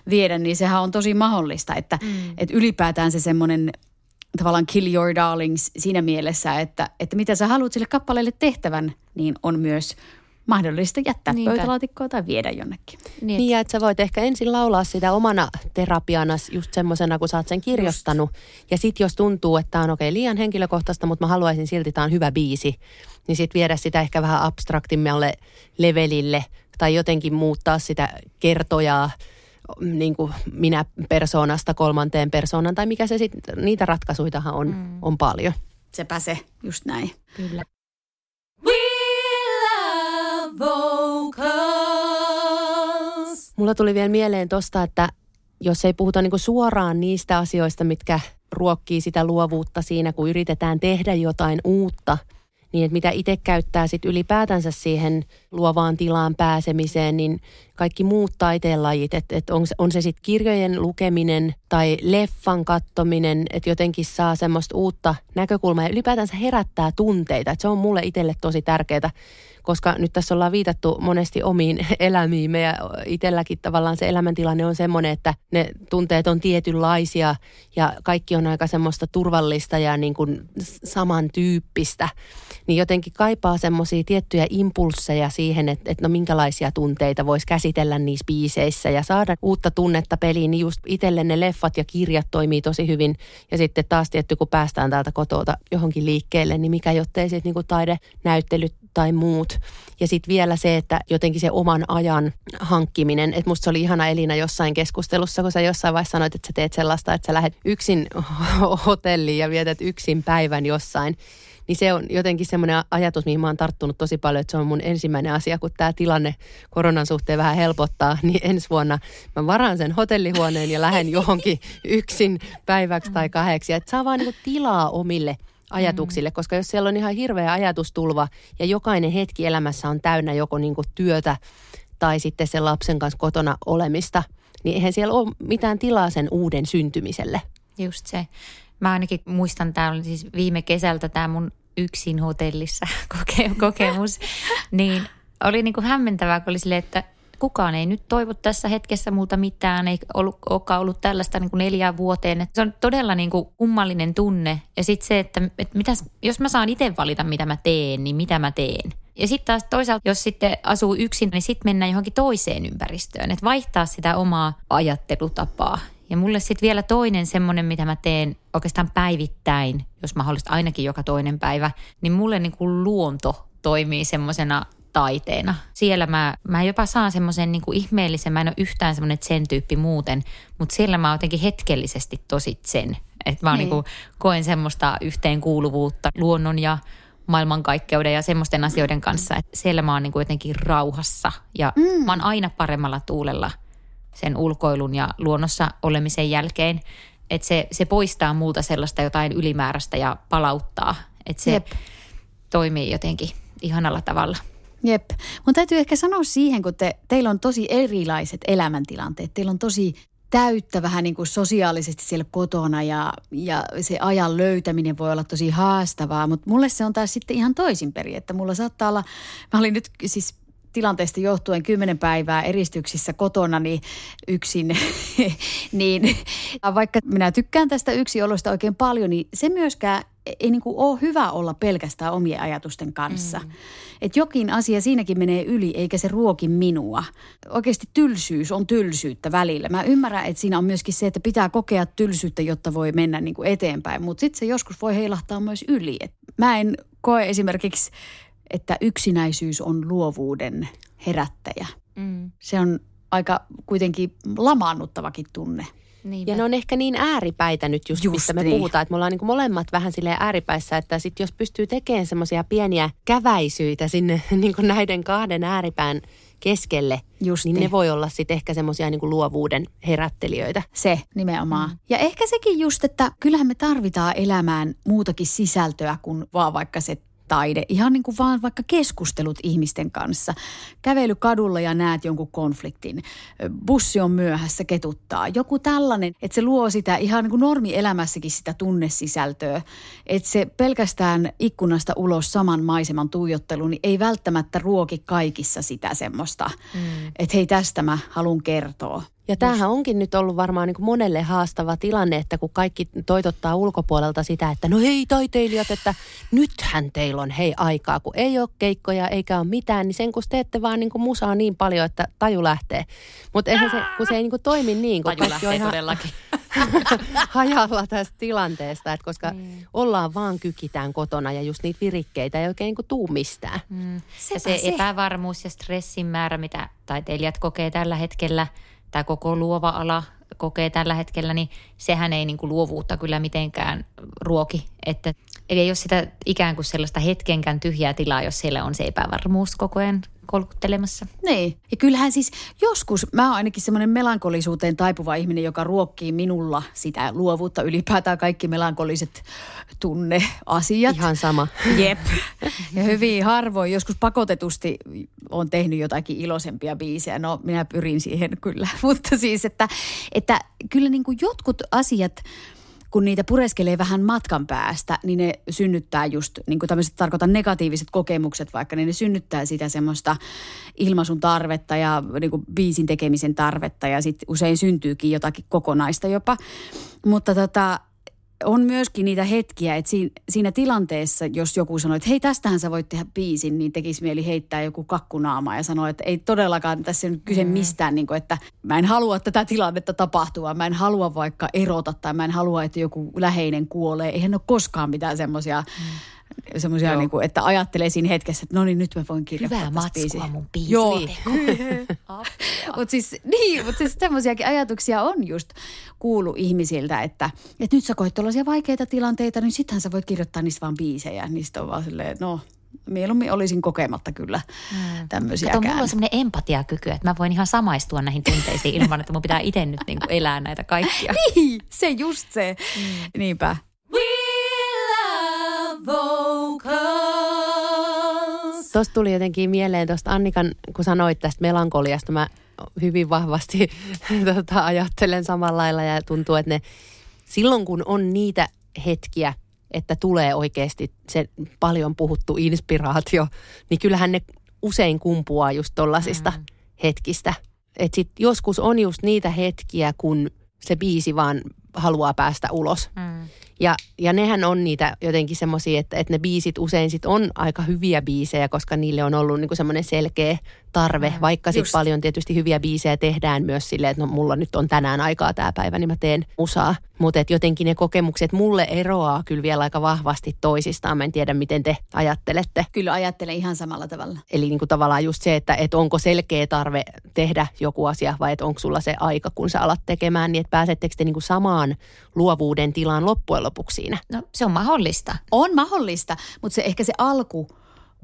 viedä, niin sehän on tosi mahdollista, että, mm. että ylipäätään se semmoinen tavallaan kill your darlings siinä mielessä, että, että mitä sä haluat sille kappaleelle tehtävän, niin on myös mahdollista jättää Niinpä. pöytälaatikkoa tai viedä jonnekin. Niin, niin että sä voit ehkä ensin laulaa sitä omana terapiana just semmoisena, kun sä oot sen kirjoittanut. Just. Ja sit jos tuntuu, että on okei okay, liian henkilökohtaista, mutta mä haluaisin silti, että on hyvä biisi, niin sit viedä sitä ehkä vähän abstraktimmalle levelille tai jotenkin muuttaa sitä kertojaa niin kuin minä persoonasta kolmanteen persoonan tai mikä se sitten, niitä ratkaisuitahan on, mm. on paljon. Sepä se, just näin. Kyllä. We love vocals. Mulla tuli vielä mieleen tosta, että jos ei puhuta niinku suoraan niistä asioista, mitkä ruokkii sitä luovuutta siinä, kun yritetään tehdä jotain uutta – niin että mitä itse käyttää sitten ylipäätänsä siihen luovaan tilaan pääsemiseen, niin kaikki muut taiteenlajit, että et on, on se sitten kirjojen lukeminen tai leffan kattominen, että jotenkin saa semmoista uutta näkökulmaa ja ylipäätänsä herättää tunteita. Et se on mulle itselle tosi tärkeää koska nyt tässä ollaan viitattu monesti omiin elämiimme ja itselläkin tavallaan se elämäntilanne on semmoinen, että ne tunteet on tietynlaisia ja kaikki on aika semmoista turvallista ja niin kuin samantyyppistä. Niin jotenkin kaipaa semmoisia tiettyjä impulsseja siihen, että, että no minkälaisia tunteita voisi käsitellä niissä biiseissä ja saada uutta tunnetta peliin. Niin just itselle ne leffat ja kirjat toimii tosi hyvin ja sitten taas tietty kun päästään täältä kotota johonkin liikkeelle, niin mikä jottei sitten niin taide, näyttelyt tai muut. Ja sitten vielä se, että jotenkin se oman ajan hankkiminen. Että musta se oli ihana Elina jossain keskustelussa, kun sä jossain vaiheessa sanoit, että sä teet sellaista, että sä lähdet yksin hotelliin ja vietät yksin päivän jossain. Niin se on jotenkin semmoinen ajatus, mihin mä oon tarttunut tosi paljon, että se on mun ensimmäinen asia, kun tämä tilanne koronan suhteen vähän helpottaa, niin ensi vuonna mä varaan sen hotellihuoneen ja lähden johonkin yksin päiväksi tai kahdeksi. Että saa vaan niinku tilaa omille ajatuksille, mm. koska jos siellä on ihan hirveä ajatustulva ja jokainen hetki elämässä on täynnä joko niin kuin työtä tai sitten sen lapsen kanssa kotona olemista, niin eihän siellä ole mitään tilaa sen uuden syntymiselle. Just se. Mä ainakin muistan, tämä oli siis viime kesältä tämä mun yksin hotellissa koke- kokemus, niin oli niin kuin hämmentävää, kun oli silleen, että kukaan ei nyt toivo tässä hetkessä multa mitään, ei ollut, olekaan ollut tällaista niin kuin neljään vuoteen. Se on todella niin kuin kummallinen tunne. Ja sitten se, että, että mitäs, jos mä saan itse valita, mitä mä teen, niin mitä mä teen. Ja sitten taas toisaalta, jos sitten asuu yksin, niin sitten mennään johonkin toiseen ympäristöön. Että vaihtaa sitä omaa ajattelutapaa. Ja mulle sitten vielä toinen semmoinen, mitä mä teen oikeastaan päivittäin, jos mahdollista ainakin joka toinen päivä, niin mulle niin kuin luonto toimii semmoisena taiteena. Siellä mä, mä jopa saan semmoisen niin ihmeellisen, mä en ole yhtään semmoinen sen tyyppi muuten, mutta siellä mä jotenkin hetkellisesti tosi sen. Että mä niin. niin koen semmoista yhteenkuuluvuutta luonnon ja maailmankaikkeuden ja semmoisten asioiden kanssa, että siellä mä oon niin kuin jotenkin rauhassa ja mm. mä oon aina paremmalla tuulella sen ulkoilun ja luonnossa olemisen jälkeen. Että se, se poistaa multa sellaista jotain ylimääräistä ja palauttaa. Että se Jep. toimii jotenkin ihanalla tavalla. Jep. Mun täytyy ehkä sanoa siihen, kun te, teillä on tosi erilaiset elämäntilanteet. Teillä on tosi täyttä vähän niin kuin sosiaalisesti siellä kotona ja, ja se ajan löytäminen voi olla tosi haastavaa, mutta mulle se on taas sitten ihan toisinperin, että mulla saattaa olla, mä olin nyt siis tilanteesta johtuen kymmenen päivää eristyksissä kotona niin yksin, niin vaikka minä tykkään tästä yksiolosta oikein paljon, niin se myöskään ei niin kuin ole hyvä olla pelkästään omien ajatusten kanssa. Mm. Että jokin asia siinäkin menee yli, eikä se ruoki minua. Oikeasti tylsyys on tylsyyttä välillä. Mä ymmärrän, että siinä on myöskin se, että pitää kokea tylsyyttä, jotta voi mennä niin kuin eteenpäin. Mutta sitten se joskus voi heilahtaa myös yli. Et mä en koe esimerkiksi, että yksinäisyys on luovuuden herättäjä. Mm. Se on aika kuitenkin lamaannuttavakin tunne. Niinpä. Ja ne on ehkä niin ääripäitä nyt just, just mistä me niin. puhutaan, että me ollaan niin molemmat vähän sille ääripäissä, että sit jos pystyy tekemään semmoisia pieniä käväisyitä sinne niin näiden kahden ääripään keskelle, Just niin, niin ne voi olla sitten ehkä semmoisia niin luovuuden herättelijöitä. Se nimenomaan. Mm. Ja ehkä sekin just, että kyllähän me tarvitaan elämään muutakin sisältöä kuin vaan vaikka se taide, ihan niin kuin vaan vaikka keskustelut ihmisten kanssa. Kävely kadulla ja näet jonkun konfliktin. Bussi on myöhässä, ketuttaa. Joku tällainen, että se luo sitä ihan niin kuin normielämässäkin sitä tunnesisältöä. Että se pelkästään ikkunasta ulos saman maiseman tuijottelu, niin ei välttämättä ruoki kaikissa sitä semmoista, mm. että hei tästä mä haluan kertoa. Ja tämähän onkin nyt ollut varmaan niin kuin monelle haastava tilanne, että kun kaikki toitottaa ulkopuolelta sitä, että no hei taiteilijat, että nythän teillä on hei aikaa, kun ei ole keikkoja eikä ole mitään, niin sen kun teette vaan niin kuin musaa niin paljon, että taju lähtee. Mutta eihän se, kun se ei niin kuin toimi niin, kun taju kaikki on ihan todellakin. hajalla tästä tilanteesta, että koska mm. ollaan vaan kykitään kotona ja just niitä virikkeitä ei oikein niin kuin tuu mistään. Mm. Ja se, se epävarmuus ja stressin määrä, mitä taiteilijat kokee tällä hetkellä – tämä koko luova ala kokee tällä hetkellä, niin sehän ei niin kuin luovuutta kyllä mitenkään ruoki. Että ei ole sitä ikään kuin sellaista hetkenkään tyhjää tilaa, jos siellä on se epävarmuus koko ajan kolkuttelemassa. Niin. Ja kyllähän siis joskus, mä oon ainakin semmoinen melankolisuuteen taipuva ihminen, joka ruokkii minulla sitä luovuutta ylipäätään kaikki melankoliset tunneasiat. Ihan sama. Jep. Ja hyvin harvoin, joskus pakotetusti on tehnyt jotakin iloisempia biisejä. No minä pyrin siihen kyllä. Mutta siis, että, että kyllä niin kuin jotkut asiat – kun niitä pureskelee vähän matkan päästä, niin ne synnyttää just, niin kuin tämmöiset tarkoitan negatiiviset kokemukset vaikka, niin ne synnyttää sitä semmoista ilmaisun tarvetta ja niin kuin biisin tekemisen tarvetta ja sitten usein syntyykin jotakin kokonaista jopa. Mutta tota, on myöskin niitä hetkiä, että siinä, siinä tilanteessa, jos joku sanoo, että hei tästähän sä voit tehdä biisin, niin tekisi mieli heittää joku kakkunaama ja sanoa, että ei todellakaan tässä nyt kyse mm. mistään, niin kuin, että mä en halua tätä tilannetta tapahtua, mä en halua vaikka erota tai mä en halua, että joku läheinen kuolee. Eihän ole koskaan mitään semmoisia mm semmoisia, niin kuin, että ajattelee siinä hetkessä, että no niin, nyt mä voin kirjoittaa Hyvää matskua mun biisi. Joo. mutta siis, niin, mutta siis tämmöisiäkin ajatuksia on just kuulu ihmisiltä, että, että nyt sä koet tällaisia vaikeita tilanteita, niin sittenhän sä voit kirjoittaa niistä vaan biisejä. Niistä on vaan silleen, no mieluummin olisin kokematta kyllä mm. tämmöisiäkään. Kato, mulla on semmoinen empatiakyky, että mä voin ihan samaistua näihin tunteisiin ilman, että mun pitää itse nyt niin elää näitä kaikkia. niin, se just se. Mm. Niinpä. Tuosta tuli jotenkin mieleen tuosta Annikan, kun sanoit tästä melankoliasta, mä hyvin vahvasti tota, ajattelen samalla lailla ja tuntuu, että ne silloin kun on niitä hetkiä, että tulee oikeasti se paljon puhuttu inspiraatio, niin kyllähän ne usein kumpuaa just tollasista mm. hetkistä. Et sit joskus on just niitä hetkiä, kun se biisi vaan haluaa päästä ulos. Mm. Ja, ja nehän on niitä jotenkin semmoisia, että, että ne biisit usein sit on aika hyviä biisejä, koska niille on ollut niinku semmoinen selkeä tarve. Mm, vaikka sitten paljon tietysti hyviä biisejä tehdään myös silleen, että no mulla nyt on tänään aikaa tämä päivä, niin mä teen musaa. Mutta jotenkin ne kokemukset mulle eroaa kyllä vielä aika vahvasti toisistaan. Mä en tiedä, miten te ajattelette. Kyllä ajattelen ihan samalla tavalla. Eli niinku tavallaan just se, että, että onko selkeä tarve tehdä joku asia vai että onko sulla se aika, kun sä alat tekemään, niin että pääsettekö te niinku samaan luovuuden tilaan loppujen lopuksi siinä? No se on mahdollista. On mahdollista, mutta se ehkä se alku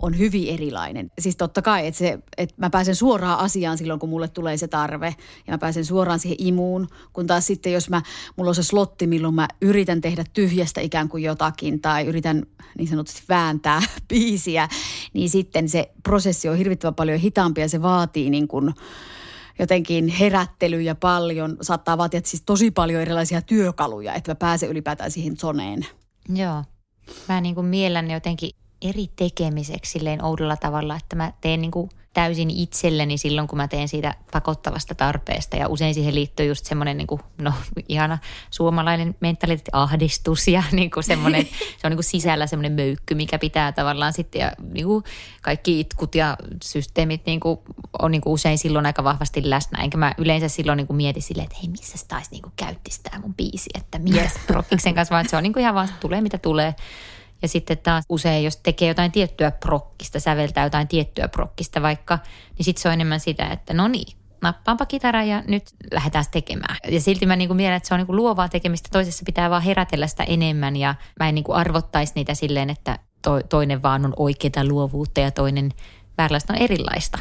on hyvin erilainen. Siis totta kai, että, se, että mä pääsen suoraan asiaan silloin, kun mulle tulee se tarve. Ja mä pääsen suoraan siihen imuun. Kun taas sitten, jos mä, mulla on se slotti, milloin mä yritän tehdä tyhjästä ikään kuin jotakin tai yritän niin sanotusti vääntää biisiä, niin sitten se prosessi on hirvittävän paljon hitaampi ja se vaatii niin kuin jotenkin herättelyjä paljon. Saattaa vaatia siis tosi paljon erilaisia työkaluja, että mä pääsen ylipäätään siihen zoneen. Joo. Mä niin kuin miellän jotenkin eri tekemiseksi silleen oudolla tavalla, että mä teen niin kuin täysin itselleni silloin, kun mä teen siitä pakottavasta tarpeesta. Ja usein siihen liittyy just semmoinen niin kuin, no, ihana suomalainen mentaliteetti, ahdistus ja niin kuin semmoinen, se on niin kuin sisällä semmoinen möykky, mikä pitää tavallaan sitten ja niin kuin kaikki itkut ja systeemit niin kuin, on niin kuin usein silloin aika vahvasti läsnä. Enkä mä yleensä silloin niin kuin mieti silleen, että hei, missä taisi niin käyttisi tämä mun biisi, että mitäs prokkiksen kanssa, vaan se on niin kuin ihan vaan, tulee mitä tulee. Ja sitten taas usein, jos tekee jotain tiettyä prokkista, säveltää jotain tiettyä prokkista vaikka, niin sitten se on enemmän sitä, että no niin, nappaanpa kitara ja nyt lähdetään tekemään. Ja silti mä niinku mielen, että se on niinku luovaa tekemistä. Toisessa pitää vaan herätellä sitä enemmän ja mä en niinku arvottaisi niitä silleen, että to, toinen vaan on oikeaa luovuutta ja toinen väärälaista on erilaista.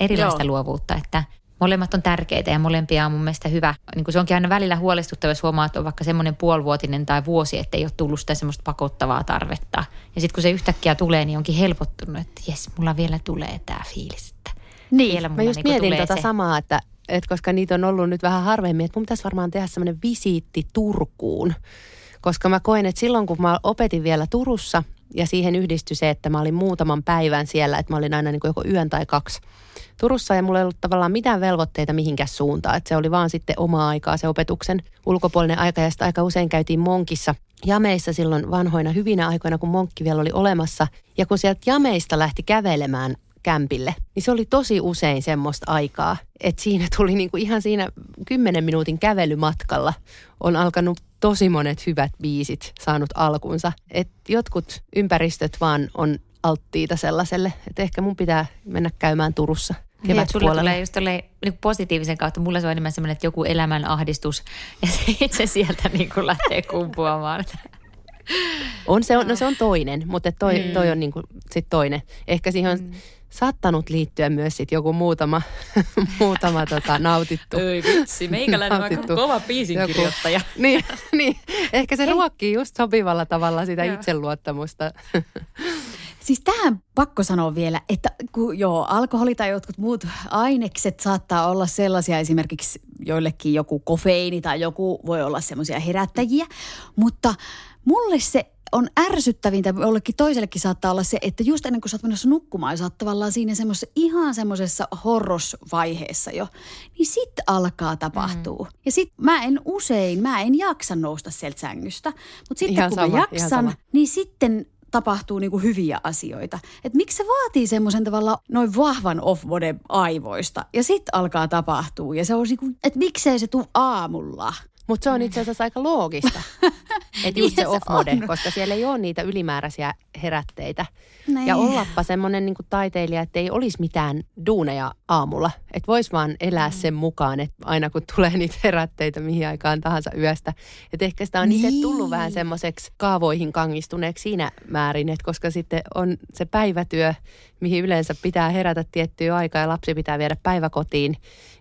Erilaista Joo. luovuutta, että molemmat on tärkeitä ja molempia on mun mielestä hyvä. Niin kuin se onkin aina välillä huolestuttava, jos huomaa, että on vaikka semmoinen puolivuotinen tai vuosi, että ei ole tullut sitä semmoista pakottavaa tarvetta. Ja sitten kun se yhtäkkiä tulee, niin onkin helpottunut, että jes, mulla vielä tulee tämä fiilis. Että niin, vielä mä just niin mietin tota se. samaa, että, että koska niitä on ollut nyt vähän harvemmin, että mun pitäisi varmaan tehdä semmoinen visiitti Turkuun. Koska mä koen, että silloin kun mä opetin vielä Turussa ja siihen yhdistyi se, että mä olin muutaman päivän siellä, että mä olin aina niin kuin joko yön tai kaksi Turussa ja mulla ei ollut tavallaan mitään velvoitteita mihinkään suuntaan. Että se oli vaan sitten omaa aikaa se opetuksen ulkopuolinen aika ja aika usein käytiin Monkissa jameissa silloin vanhoina hyvinä aikoina, kun Monkki vielä oli olemassa. Ja kun sieltä jameista lähti kävelemään kämpille, niin se oli tosi usein semmoista aikaa, että siinä tuli niinku ihan siinä kymmenen minuutin kävelymatkalla on alkanut tosi monet hyvät biisit saanut alkunsa. Et jotkut ympäristöt vaan on alttiita sellaiselle, että ehkä mun pitää mennä käymään Turussa niin, sulle tulee just niin positiivisen kautta. Mulla se on enemmän semmoinen, että joku elämän ahdistus ja se itse sieltä niin kuin lähtee kumpuamaan. On se, on, no se on toinen, mutta toi, Mm. toi on niinku sit toinen. Ehkä siihen on saattanut liittyä myös sit joku muutama, muutama tota, nautittu. Ei vitsi, meikäläinen on aika Nautittu. kova biisinkirjoittaja. niin, niin, ehkä se ruokkii just sopivalla tavalla sitä Joo. itseluottamusta. Siis tähän pakko sanoa vielä, että kun joo, alkoholi tai jotkut muut ainekset saattaa olla sellaisia, esimerkiksi joillekin joku kofeiini tai joku voi olla semmoisia herättäjiä, mutta mulle se on ärsyttävintä, jollekin toisellekin saattaa olla se, että just ennen kuin sä oot menossa nukkumaan sä oot tavallaan siinä semmoisessa ihan semmoisessa horrosvaiheessa jo, niin sit alkaa tapahtua. Mm. Ja sit mä en usein, mä en jaksa nousta sieltä sängystä, mutta sitten Ihan kun sama, mä jaksan, niin sitten tapahtuu niinku hyviä asioita. Et miksi se vaatii semmoisen tavalla noin vahvan off aivoista ja sitten alkaa tapahtua ja se on niinku, että miksei se tuu aamulla. Mutta se on itse asiassa aika loogista. Että just se se off-mode, on. koska siellä ei ole niitä ylimääräisiä herätteitä. Niin. Ja ollappa semmoinen niin taiteilija, että ei olisi mitään duuneja aamulla. Että vois vaan elää sen mukaan, että aina kun tulee niitä herätteitä mihin aikaan tahansa yöstä. Että ehkä sitä on itse Niin. tullut vähän semmoiseksi kaavoihin kangistuneeksi siinä määrin, että koska sitten on se päivätyö, mihin yleensä pitää herätä tiettyä aikaa ja lapsi pitää viedä päiväkotiin,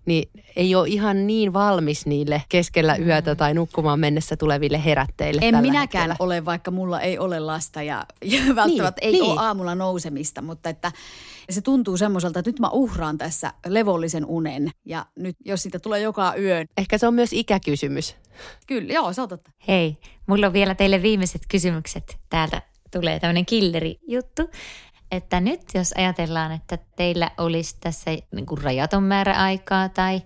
niin ei ole ihan niin valmis niille keskellä yötä tai nukkumaan mennessä tuleville herätteille En minäkään hetkellä. ole, vaikka mulla ei ole lasta ja, ja välttämättä ei niin. ole aamulla nousemista, mutta että se tuntuu semmoiselta, että nyt mä uhraan tässä levollisen unen ja nyt jos siitä tulee joka yö, Ehkä se on myös ikäkysymys. kyllä, joo, se on totta. Hei, mulla on vielä teille viimeiset kysymykset. Täältä tulee tämmöinen killeri-juttu. Että nyt jos ajatellaan, että teillä olisi tässä niin kuin rajaton määrä aikaa tai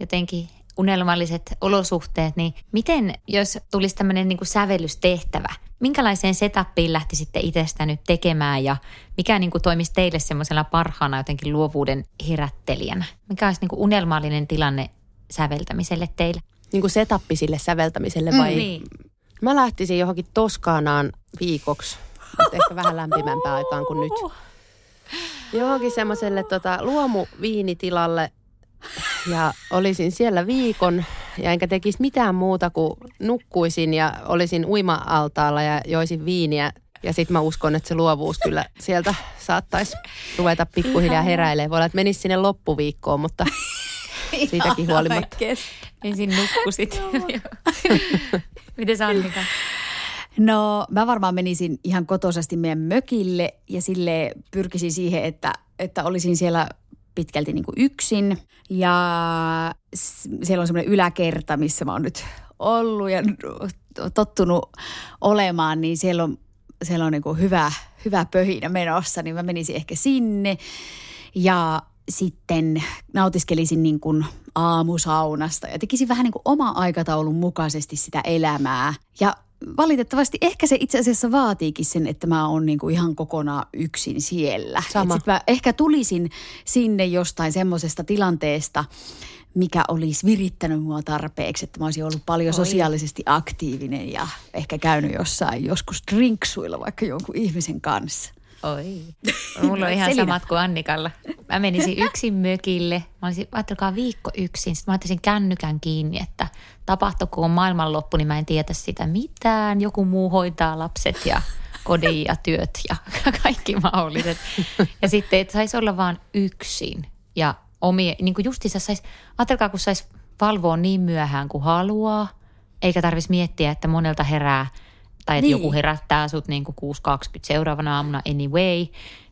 jotenkin unelmalliset olosuhteet, niin miten, jos tulisi tämmöinen niin kuin sävellystehtävä, minkälaiseen setappiin lähtisitte itsestä nyt tekemään ja mikä niin kuin toimisi teille semmoisella parhaana jotenkin luovuuden herättelijänä? Mikä olisi niin kuin unelmallinen tilanne säveltämiselle teille? Niin kuin setappi sille säveltämiselle vai? Niin. Mä lähtisin johonkin Toskaanaan viikoksi, mutta ehkä vähän lämpimämpään aikaan kuin nyt. Johonkin semmoiselle tota, luomuviinitilalle ja olisin siellä viikon ja enkä tekisi mitään muuta kuin nukkuisin ja olisin uima-altaalla ja joisin viiniä. Ja sitten mä uskon, että se luovuus kyllä sieltä saattaisi ruveta pikkuhiljaa heräilemään. Voi olla, että menisi sinne loppuviikkoon, mutta siitäkin huolimatta. Ensin nukkusit. Miten sä Annika? No mä varmaan menisin ihan kotosasti meidän mökille ja sille pyrkisin siihen, että, että olisin siellä pitkälti niin kuin yksin. Ja siellä on semmoinen yläkerta, missä mä oon nyt ollut ja tottunut olemaan, niin siellä on, siellä on niin kuin hyvä, hyvä pöhinä menossa, niin mä menisin ehkä sinne. Ja sitten nautiskelisin niin kuin aamusaunasta ja tekisin vähän niin kuin oma aikataulun mukaisesti sitä elämää. Ja valitettavasti ehkä se itse asiassa vaatiikin sen, että mä oon niin kuin ihan kokonaan yksin siellä. Sama. Et sit mä ehkä tulisin sinne jostain semmoisesta tilanteesta, mikä olisi virittänyt mua tarpeeksi, että mä olisin ollut paljon Oi. sosiaalisesti aktiivinen ja ehkä käynyt jossain joskus drinksuilla vaikka jonkun ihmisen kanssa. Oi. Mulla on ihan Selina. samat kuin Annikalla. Mä menisin yksin mökille. Mä olisin, ajatelkaa viikko yksin. Sitten mä ottaisin kännykän kiinni, että tapahtuuko on maailmanloppu, niin mä en tiedä sitä mitään. Joku muu hoitaa lapset ja kodin ja työt ja kaikki mahdolliset. Ja sitten, että saisi olla vaan yksin. Ja omia, niin kuin justiinsa saisi, ajatelkaa kun saisi valvoa niin myöhään kuin haluaa, eikä tarvitsisi miettiä, että monelta herää tai että Niin. joku herättää sut niin kuin 6.20 seuraavana aamuna anyway,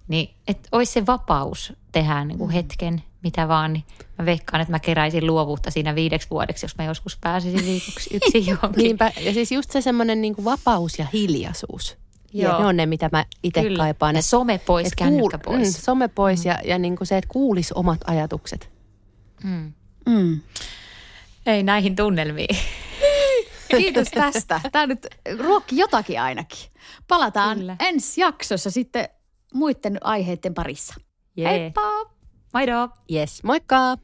niin että olisi se vapaus tehdä niin kuin Mm. hetken mitä vaan, niin mä veikkaan, että mä keräisin luovuutta siinä viideksi vuodeksi, jos mä joskus pääsisin viikoksi yksin johonkin. Niinpä, ja siis just se semmoinen niin vapaus ja hiljaisuus. Joo. Ja ne on ne, mitä mä itse kaipaan. Ja Et- some pois, et kännykkä pois. Mm, some pois ja, ja niin kuin se, että kuulisi omat ajatukset. Mm. Mm. Ei näihin tunnelmiin. Kiitos tästä. Tämä nyt ruokki jotakin ainakin. Palataan Kyllä. ensi jaksossa sitten muiden aiheiden parissa. Jee. Heippa! Maido! Yes, moikka!